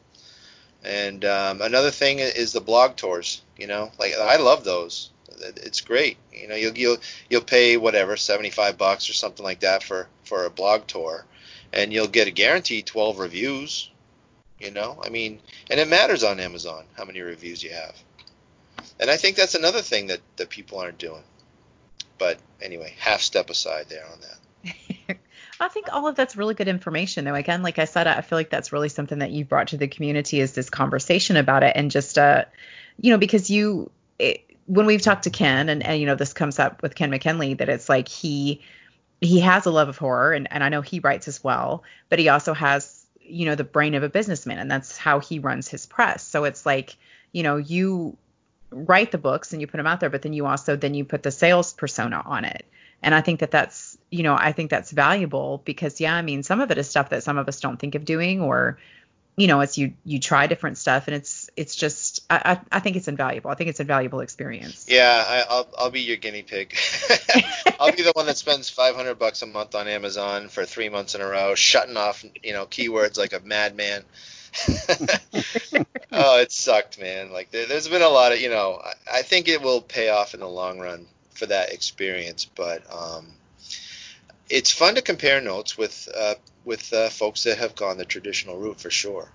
And um, another thing is the blog tours. You know, like I love those. It's great. You know, you'll you'll you'll pay whatever 75 bucks or something like that for for a blog tour, and you'll get a guaranteed 12 reviews. You know, I mean, and it matters on Amazon how many reviews you have. And I think that's another thing that that people aren't doing. But anyway, half step aside there on that. I think all of that's really good information, though. Again, like I said, I feel like that's really something that you brought to the community is this conversation about it, and just, uh, you know, because you, it, when we've talked to Ken, and, and you know, this comes up with Ken McKinley, that it's like he, he has a love of horror, and, and I know he writes as well, but he also has, you know, the brain of a businessman, and that's how he runs his press. So it's like, you know, you write the books and you put them out there, but then you also then you put the sales persona on it. And I think that that's, you know, I think that's valuable because yeah, I mean, some of it is stuff that some of us don't think of doing or you know, it's you you try different stuff and it's it's just I I, I think it's invaluable. I think it's a valuable experience. Yeah, I, I'll I'll be your guinea pig. I'll be the one that spends 500 bucks a month on Amazon for three months in a row, shutting off you know keywords like a madman. oh, it sucked, man. Like there, there's been a lot of you know. I, I think it will pay off in the long run for that experience, but um, it's fun to compare notes with uh, with uh, folks that have gone the traditional route for sure.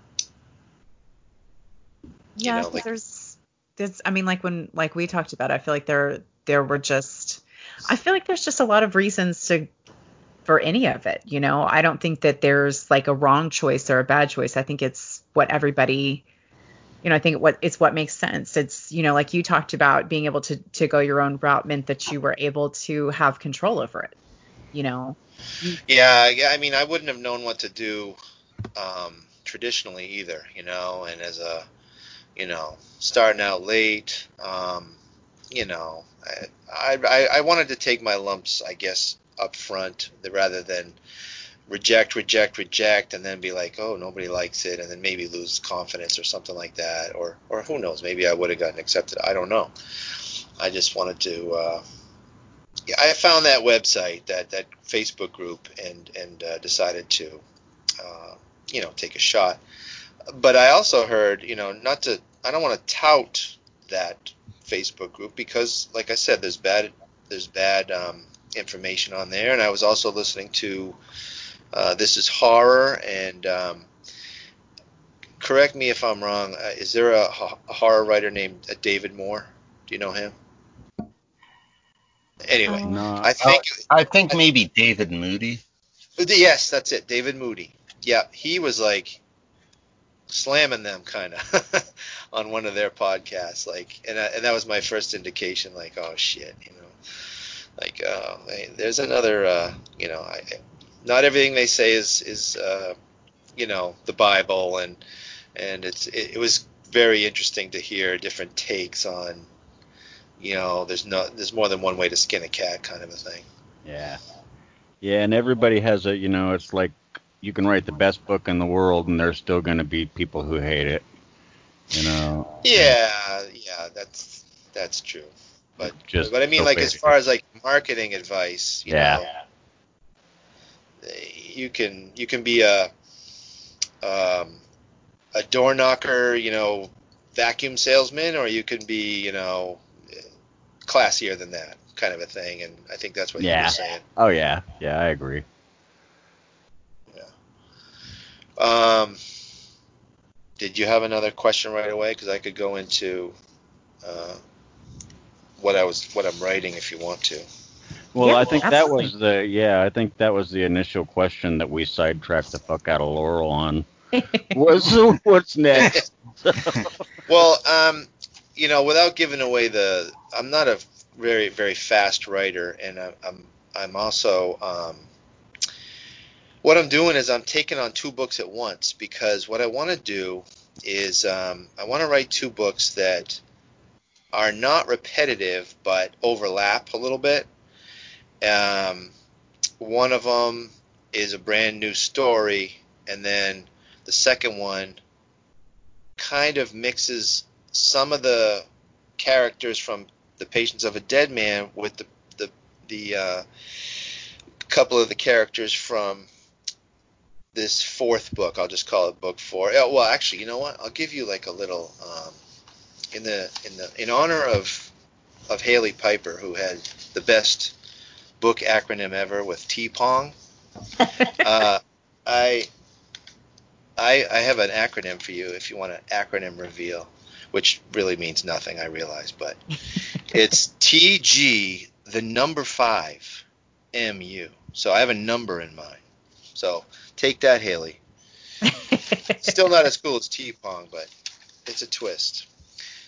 Yeah, know, 'cause like- there's there's I mean like when like we talked about, I feel like there there were just I feel like there's just a lot of reasons to for any of it, you know. I don't think that there's like a wrong choice or a bad choice. I think it's what everybody you know, I think what it's what makes sense. It's, you know, like you talked about being able to to go your own route meant that you were able to have control over it. You know. Yeah, yeah. I mean, I wouldn't have known what to do um, traditionally either, you know. And as a, you know, starting out late, um, you know, I, I I wanted to take my lumps, I guess, up front rather than reject, reject, reject, and then be like, oh, nobody likes it, and then maybe lose confidence or something like that, or or who knows, maybe I would have gotten accepted. I don't know. I just wanted to. Uh, yeah, I found that website, that that Facebook group, and and uh, decided to, uh, you know, take a shot. But I also heard, you know, not to. I don't want to tout that Facebook group because, like I said, there's bad there's bad um, information on there, and I was also listening to uh, This Is Horror, and um, correct me if I'm wrong. Uh, is there a, a, horror writer named uh, David Moore? Do you know him? Anyway, Um, No, I think I think maybe David Moody. yes, that's it, David Moody. Yeah, he was like slamming them kind of on one of their podcasts, like, and I, and that was my first indication, like, oh shit, you know, like, uh, hey, there's another, uh, you know, I, not everything they say is is uh, you know the Bible, and and it's it, it was very interesting to hear different takes on, you know, there's no there's more than one way to skin a cat, kind of a thing. Yeah. Yeah, and everybody has a, you know, it's like you can write the best book in the world and there's still going to be people who hate it. You know. Yeah, yeah, that's that's true. But Just but I mean, so like as far as like marketing advice, you Yeah. know, you can you can be a um, a door knocker, you know, vacuum salesman, or you can be, you know, classier than that kind of a thing. And I think that's what you were saying. Oh yeah. Yeah, I agree. Yeah. Um, did you have another question right away? Because I could go into uh, what I was what I'm writing if you want to. Well, Yeah, I think that was the yeah, I think that was the initial question that we sidetracked the fuck out of Laurel on. Was what's next? Well, um, you know, without giving away the, I'm not a very very fast writer, and I'm I'm also um, what I'm doing is I'm taking on two books at once because what I want to do is um, I want to write two books that are not repetitive but overlap a little bit. Um, one of them is a brand new story, and then the second one kind of mixes some of the characters from The Patience of a Dead Man with the the the uh, couple of the characters from this fourth book. I'll just call it book four. Well, actually, you know what? I'll give you like a little um, in the in the in honor of of Hailey Piper, who had the best book acronym ever with T Pong. Uh, I I, I have an acronym for you if you want an acronym reveal, which really means nothing, I realize, but it's TG, the number five, MU. So I have a number in mind. So take that, Hailey. Still not as cool as T Pong, but it's a twist.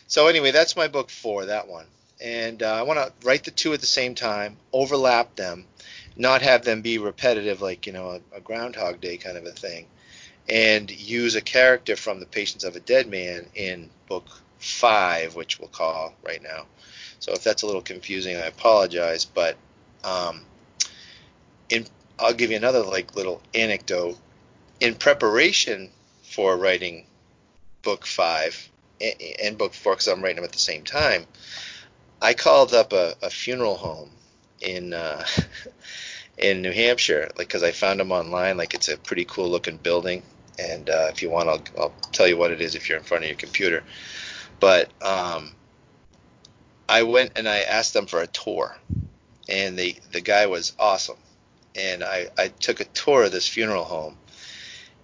So anyway, that's my book four, that one. And uh, I want to write the two at the same time, overlap them, not have them be repetitive like, you know, a, a Groundhog Day kind of a thing and use a character from The Patience of a Dead Man in book five, which we'll call right now. So if that's a little confusing, I apologize. But um, in, I'll give you another like little anecdote. In preparation for writing book five a- and book four, because I'm writing them at the same time, I called up a, a funeral home in uh, in New Hampshire, like because I found them online. Like it's a pretty cool looking building, and uh, if you want, I'll, I'll tell you what it is if you're in front of your computer. But um, I went and I asked them for a tour, and the the guy was awesome, and I I took a tour of this funeral home,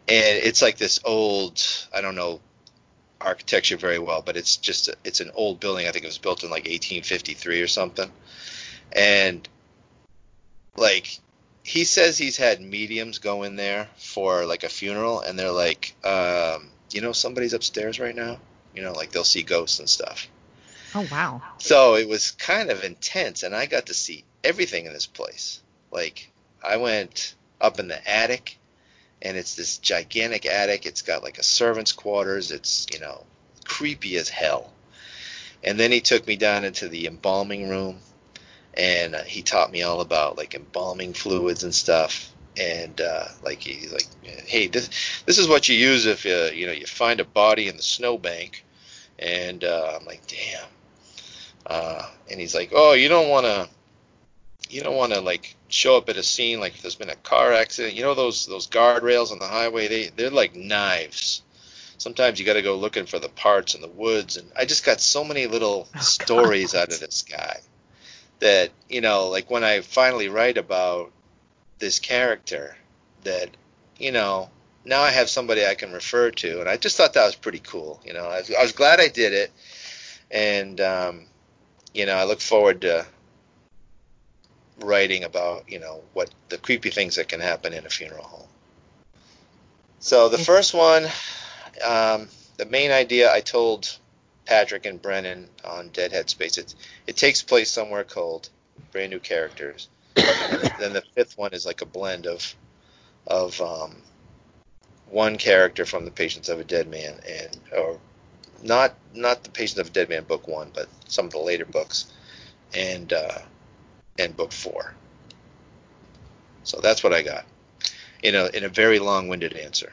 and it's like this old I don't know architecture very well, but it's just a, it's an old building. I think it was built in like 1853 or something, and like he says he's had mediums go in there for like a funeral and they're like um, you know somebody's upstairs right now you know like they'll see ghosts and stuff oh wow. so it was kind of intense and i got to see everything in this place like I went up in the attic, and it's this gigantic attic. It's got like a servant's quarters. It's you know creepy as hell. And then he took me down into the embalming room, and uh, he taught me all about like embalming fluids and stuff. And uh, like he like, hey, this this is what you use if you you know you find a body in the snowbank. And uh, I'm like, damn. Uh, and he's like, oh, you don't want to you don't want to like show up at a scene like if there's been a car accident. You know those those guardrails on the highway, they they're like knives. Sometimes you got to go looking for the parts in the woods, and I just got so many little oh, stories God. out of this guy that you know, like when I finally write about this character, that you know now I have somebody I can refer to, and I just thought that was pretty cool. You know, I was, I was glad I did it, and um, you know, I look forward to writing about you know what the creepy things that can happen in a funeral home. So the first one, um, the main idea I told Patrick and Brennan on Deadhead Space. It it takes place somewhere cold, brand new characters. and then the fifth one is like a blend of of um, one character from the Patience of a Dead Man and or not not the Patience of a Dead Man book one, but some of the later books, and uh, and book four. So that's what I got in a in a very long-winded answer.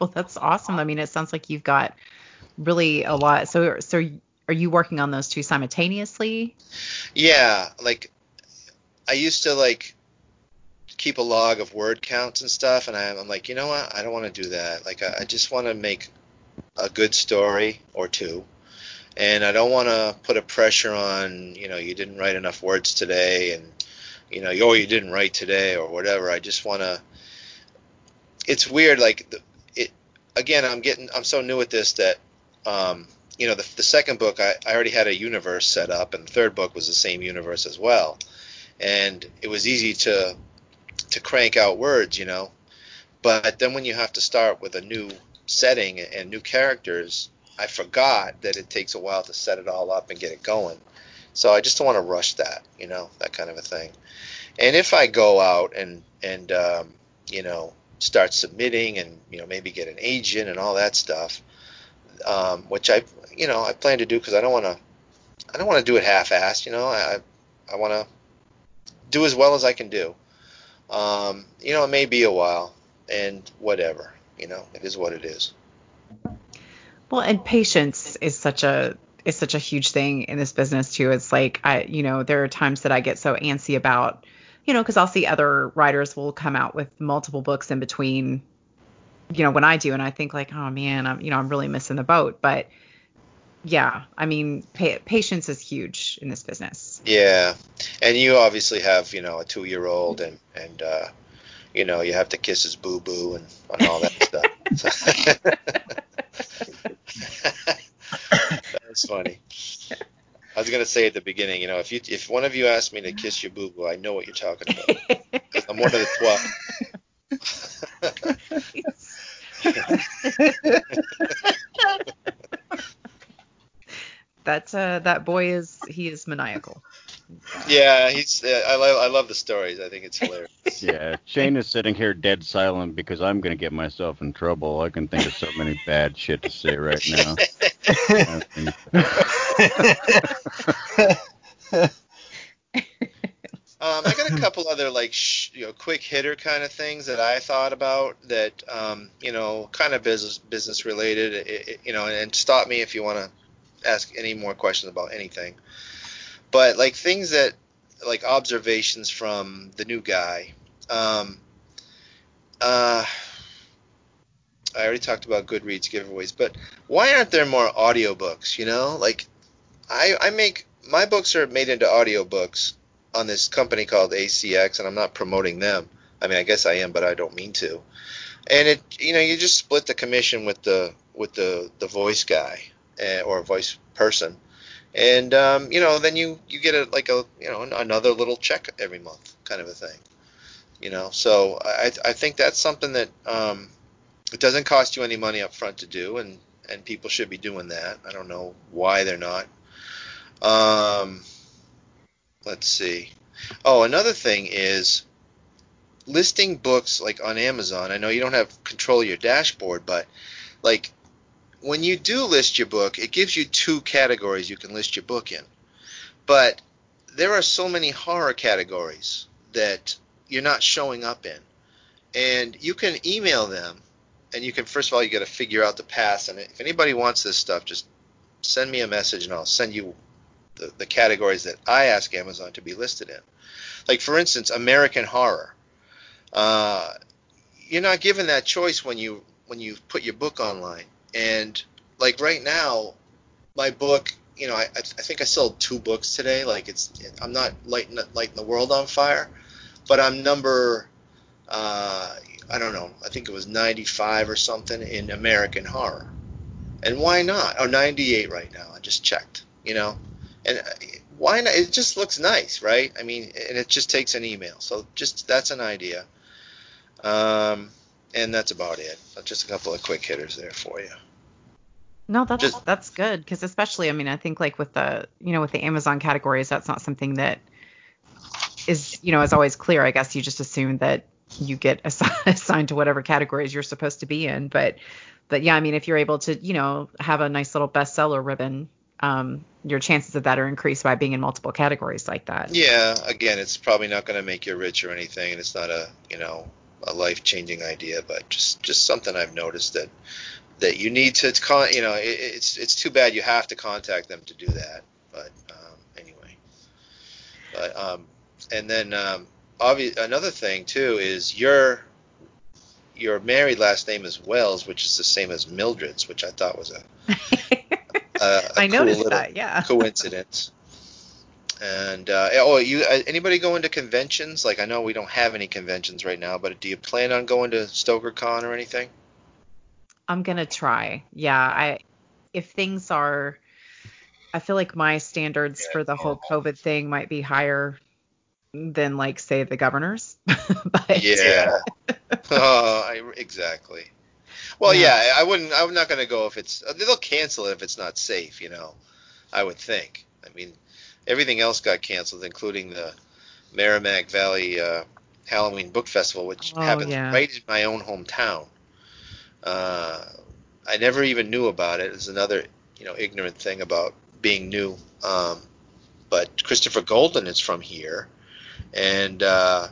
Well, that's awesome. I mean, it sounds like you've got really a lot. So so are you working on those two simultaneously? Yeah, like I used to like keep a log of word counts and stuff, and I'm, like, you know what? I don't want to do that. Like, I, I just want to make a good story or two, and I don't want to put a pressure on, you know, you didn't write enough words today, and you know, oh, you didn't write today or whatever. I just want to. It's weird, like it. Again, I'm getting, I'm so new at this that, um, you know, the, the second book I, I already had a universe set up, and the third book was the same universe as well, and it was easy to to crank out words, you know. But then when you have to start with a new setting and new characters, I forgot that it takes a while to set it all up and get it going. So I just don't want to rush that, you know, that kind of a thing. And if I go out and and um, you know start submitting and you know maybe get an agent and all that stuff, um, which I you know I plan to do because I don't want to I don't want to do it half-assed. You know, I I want to do as well as I can do. Um, you know, it may be a while, and whatever. You know, it is what it is. Well, and patience is such a is such a huge thing in this business too. It's like I, you know, there are times that I get so antsy about, you know, because I'll see other writers will come out with multiple books in between, you know, when I do, and I think like, oh man, I'm, you know, I'm really missing the boat. But yeah, I mean, pa- patience is huge in this business. Yeah, and you obviously have, you know, a two year old, and and uh, you know, you have to kiss his boo boo and, and all that stuff. That's funny. I was gonna say at the beginning, you know, if you if one of you asked me to kiss your boo boo, I know what you're talking about I'm one of the twelve. That's uh that boy is he is maniacal. Yeah, he's. Uh, I love. I love the stories. I think it's hilarious. yeah, Shane is sitting here dead silent because I'm gonna get myself in trouble. I can think of so many bad shit to say right now. Um, I got a couple other like sh- you know quick hitter kind of things that I thought about that um, you know kind of business business related. It, it, you know, and stop me if you want to ask any more questions about anything but like things that like observations from the new guy. Um, uh, I already talked about Goodreads giveaways, but why aren't there more audiobooks? You know, like I I make my books are made into audiobooks on this company called ACX, and I'm not promoting them. I mean, I guess I am, but I don't mean to. And it, you know, you just split the commission with the with the the voice guy uh, or voice person, and um, you know then you you get a like a you know another little check every month kind of a thing you know so i i think that's something that um it doesn't cost you any money up front to do and and people should be doing that i don't know why they're not um let's see oh another thing is listing books like on Amazon. I know you don't have control of your dashboard, but like when you do list your book, it gives you two categories you can list your book in. But there are so many horror categories that you're not showing up in. And you can email them and you can first of all you got to figure out the path and if anybody wants this stuff just send me a message and I'll send you the, the categories that I ask Amazon to be listed in. Like for instance, American horror. Uh, you're not given that choice when you when you put your book online. And like right now, my book, you know, I, I think I sold two books today. Like it's I'm not lighting lighting the world on fire, but I'm number uh, I don't know. I think it was 95 or something in American horror. And why not? Oh, 98 right now. I just checked. You know, and uh, why not? It just looks nice, right? I mean, and it just takes an email. So just that's an idea. Um, and that's about it. Just a couple of quick hitters there for you. No, that's just, that's good because especially I mean I think like with the you know with the Amazon categories that's not something that is you know is always clear. I guess you just assume that you get assigned to whatever categories you're supposed to be in. But but yeah, I mean if you're able to you know have a nice little bestseller ribbon um, your chances of that are increased by being in multiple categories like that. Yeah, again, it's probably not going to make you rich or anything, and it's not a you know a life changing idea, but just just something I've noticed that that you need to con you know it, it's it's too bad you have to contact them to do that, but um, anyway, but um, and then um, obvious another thing too is your your married last name is Wells, which is the same as Mildred's, which I thought was a I cool noticed that. Yeah. coincidence. And uh, oh, you uh, anybody going to conventions? Like I know we don't have any conventions right now, but do you plan on going to StokerCon or anything? I'm gonna try. Yeah, I if things are, I feel like my standards yeah, for the whole COVID thing might be higher than like say the governors. but yeah. oh, I, exactly. Well, yeah. yeah, I wouldn't. I'm not going to go if it's. They'll cancel it if it's not safe. You know, I would think. I mean, everything else got canceled, including the Merrimack Valley uh, Halloween Book Festival, which oh, happens yeah. right in my own hometown. Uh, I never even knew about it. It's another, you know, ignorant thing about being new. Um, but Christopher Golden is from here, and uh,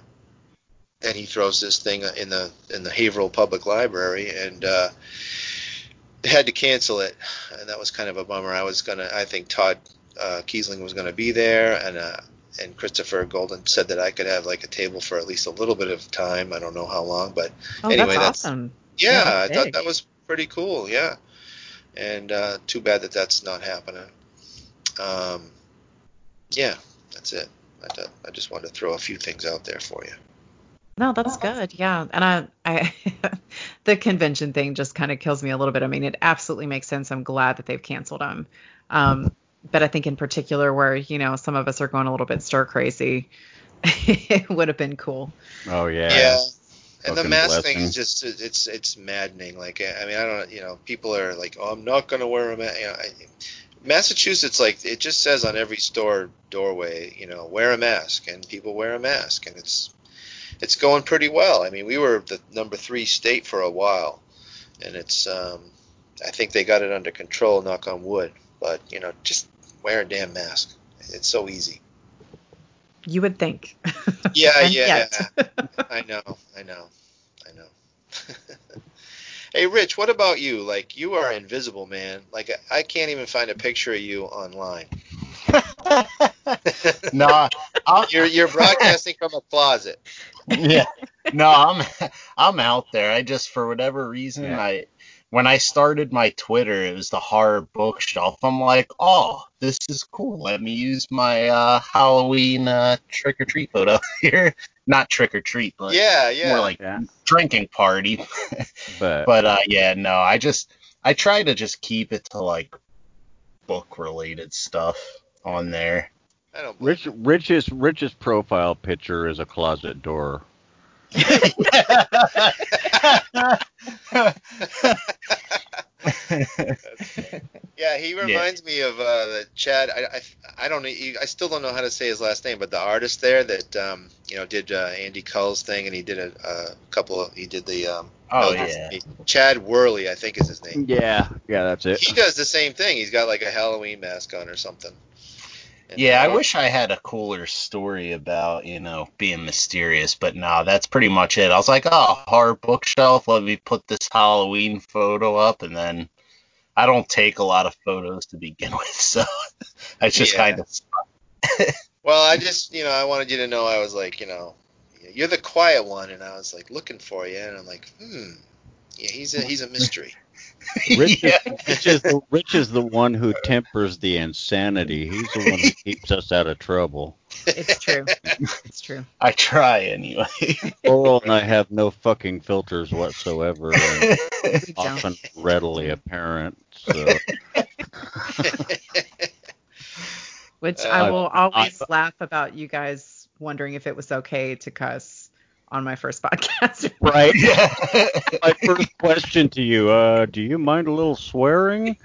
and he throws this thing in the in the Haverhill Public Library and uh, had to cancel it, and that was kind of a bummer. I was gonna, I think Todd uh, Keisling was gonna be there, and uh, and Christopher Golden said that I could have like a table for at least a little bit of time. I don't know how long, but oh, anyway, that's, that's awesome. Yeah, yeah I thought that was pretty cool. Yeah, and uh, too bad that that's not happening. Um, yeah, that's it. I, I just wanted to throw a few things out there for you. No, that's good. Yeah. And I, I the convention thing just kind of kills me a little bit. I mean, it absolutely makes sense. I'm glad that they've canceled them. Um, but I think in particular where, you know, some of us are going a little bit stir crazy, it would have been cool. Oh yeah. Yeah. And the mask blessing. thing is just it's it's maddening. Like I mean I don't you know people are like oh I'm not gonna wear a mask. You know, I, Massachusetts like it just says on every store doorway you know wear a mask and people wear a mask and it's it's going pretty well. I mean, we were the number three state for a while, and it's um, I think they got it under control. Knock on wood. But you know, just wear a damn mask. It's so easy. You would think. Yeah, yeah. I know, I know, I know. hey, Rich, what about you? Like, you are invisible, man. Like, I can't even find a picture of you online. no, you're you're broadcasting from a closet. yeah, no, I'm I'm out there. I just for whatever reason yeah. I when I started my Twitter, it was the horror bookshelf. I'm like, oh, this is cool. Let me use my uh, Halloween uh, trick or treat photo here. Not trick or treat, but yeah, yeah, more like yeah. drinking party. but but uh, yeah, no, I just I try to just keep it to like book related stuff on there. I don't Rich Rich's Rich's profile picture is a closet door. yeah, Yeah, he reminds me of uh, the Chad. I, I, I don't know. I still don't know how to say his last name, but the artist there that um, you know did uh, Andy Cull's thing, and he did a, a couple of he did the um, Oh no, yeah. Chad Wehrle, I think is his name. Yeah, yeah, that's it. He does the same thing. He's got like a Halloween mask on or something. Yeah, I wish I had a cooler story about, you know, being mysterious, but no, that's pretty much it. I was like, oh, horror bookshelf, let me put this Halloween photo up, and then I don't take a lot of photos to begin with, so I just Yeah. kind of. Well, I just, you know, I wanted you to know I was like, you know, you're the quiet one, and I was like looking for you, and I'm like, hmm, yeah, he's a he's a mystery. Rich, yeah. is, Rich, is the, Rich is the one who tempers the insanity. He's the one who keeps us out of trouble. It's true. It's true. I try anyway. Laurel and I have no fucking filters whatsoever, and We don't. often readily apparent. So Which I will always I- laugh about you guys wondering if it was okay to cuss on my first podcast. right. My first question to you: uh, Do you mind a little swearing?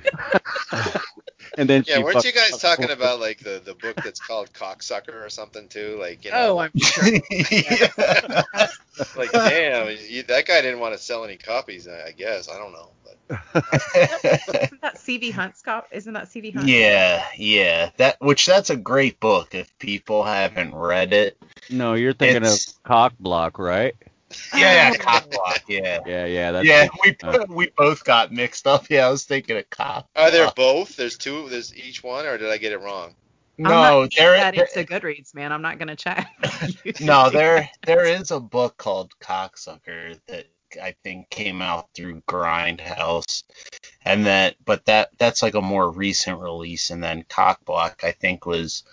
and then yeah, weren't you guys up. talking about like the the book that's called Cocksucker or something too? Like, you know, oh, I'm sure. yeah. like damn, you, that guy didn't want to sell any copies. I, I guess I don't know, but Isn't that CV Hunt's cop? Isn't that CV Hunt? yeah, yeah. That which that's a great book if people haven't read it. No, you're thinking It's- of cock block, right? Yeah, yeah, Oh. Cockblock, yeah. Yeah, yeah, that's yeah, we uh, we both got mixed up. Yeah, I was thinking of Cock. are there both? There's two. There's each one, or did I get it wrong? I'm No, not there, that there into Goodreads, man. I'm not gonna check. no, there there is a book called Cocksucker that I think came out through Grindhouse, and that but that that's like a more recent release, and then Cockblock I think was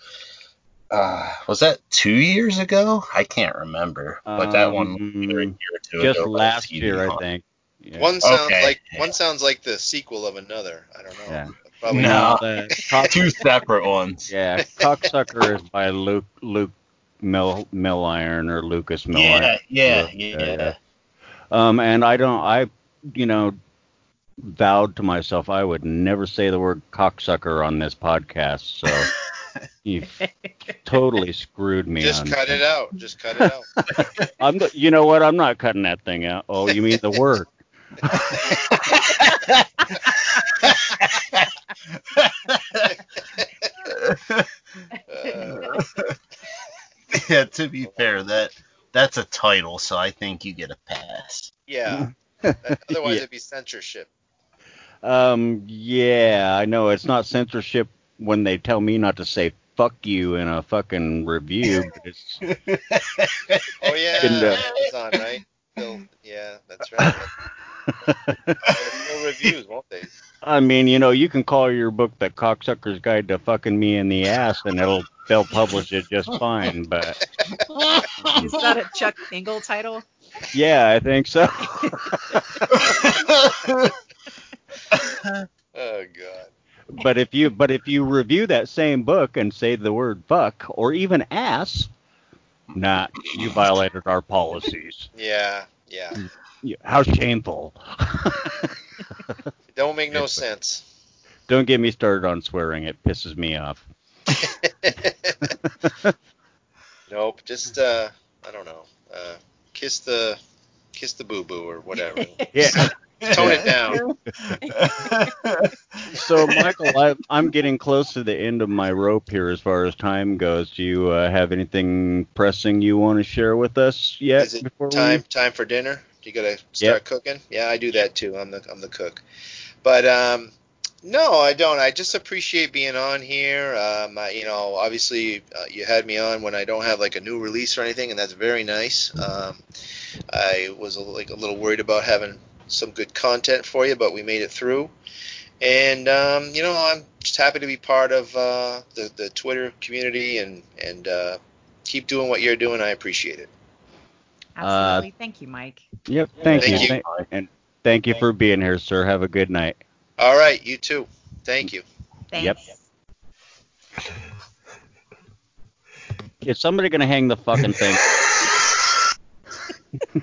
uh was that two years ago? I can't remember, but that one was either a Um, year or two just ago last CD year, I think. Yeah. One sounds Okay. like one sounds like the sequel of another. I don't know. Yeah. Probably No. not. cock, Two separate ones. yeah, cocksucker is by Luke Luke Mill Milliron or Lucas Milliron. Yeah, yeah, Yeah, yeah. Yeah. Um, and I don't, I, you know, vowed to myself I would never say the word cocksucker on this podcast. So you totally screwed me Just on. cut it out. Just cut it out. I'm, you know what? I'm not cutting that thing out. Oh, you mean the word? Yeah, to be fair, that that's a title, so I think you get a pass. yeah. Otherwise, Yeah. it'd be censorship. Um, yeah, I know it's not censorship when they tell me not to say fuck you in a fucking review, but it's Oh yeah, And, uh, Amazon, right? They'll, yeah, that's right. They'll reviews, won't they? I mean, you know, you can call your book the cocksucker's guide to fucking me in the ass and it'll they'll publish it just fine, but Is that a Chuck Tingle title? yeah, I think so. Oh god. but if you but if you review that same book and say the word fuck or even ass, nah, you violated our policies. Yeah, yeah. Yeah, How shameful. Don't make no It's- sense. Don't get me started on swearing. It pisses me off. nope. Just uh, I don't know. Uh, kiss the kiss the boo boo or whatever. Yeah. Tone it down. So, Michael, I, I'm getting close to the end of my rope here as far as time goes. Do you uh, have anything pressing you want to share with us yet? Is it before time time for dinner? You gotta start Yep. cooking. Yeah, I do that too. I'm the I'm the cook. But um, no, I don't. I just appreciate being on here. Um, I, you know, obviously uh, you had me on when I don't have like a new release or anything, and that's very nice. Um, I was a, like a little worried about having some good content for you, but we made it through. And um, you know, I'm just happy to be part of uh, the the Twitter community and and uh, keep doing what you're doing. I appreciate it. Absolutely. Uh, thank you, Mike. Yep. Thank, Thank you. you. Thank- and thank you for being here, sir. Have a good night. All right, you too. Thank you. Thanks. Yep. Is somebody gonna hang the fucking thing?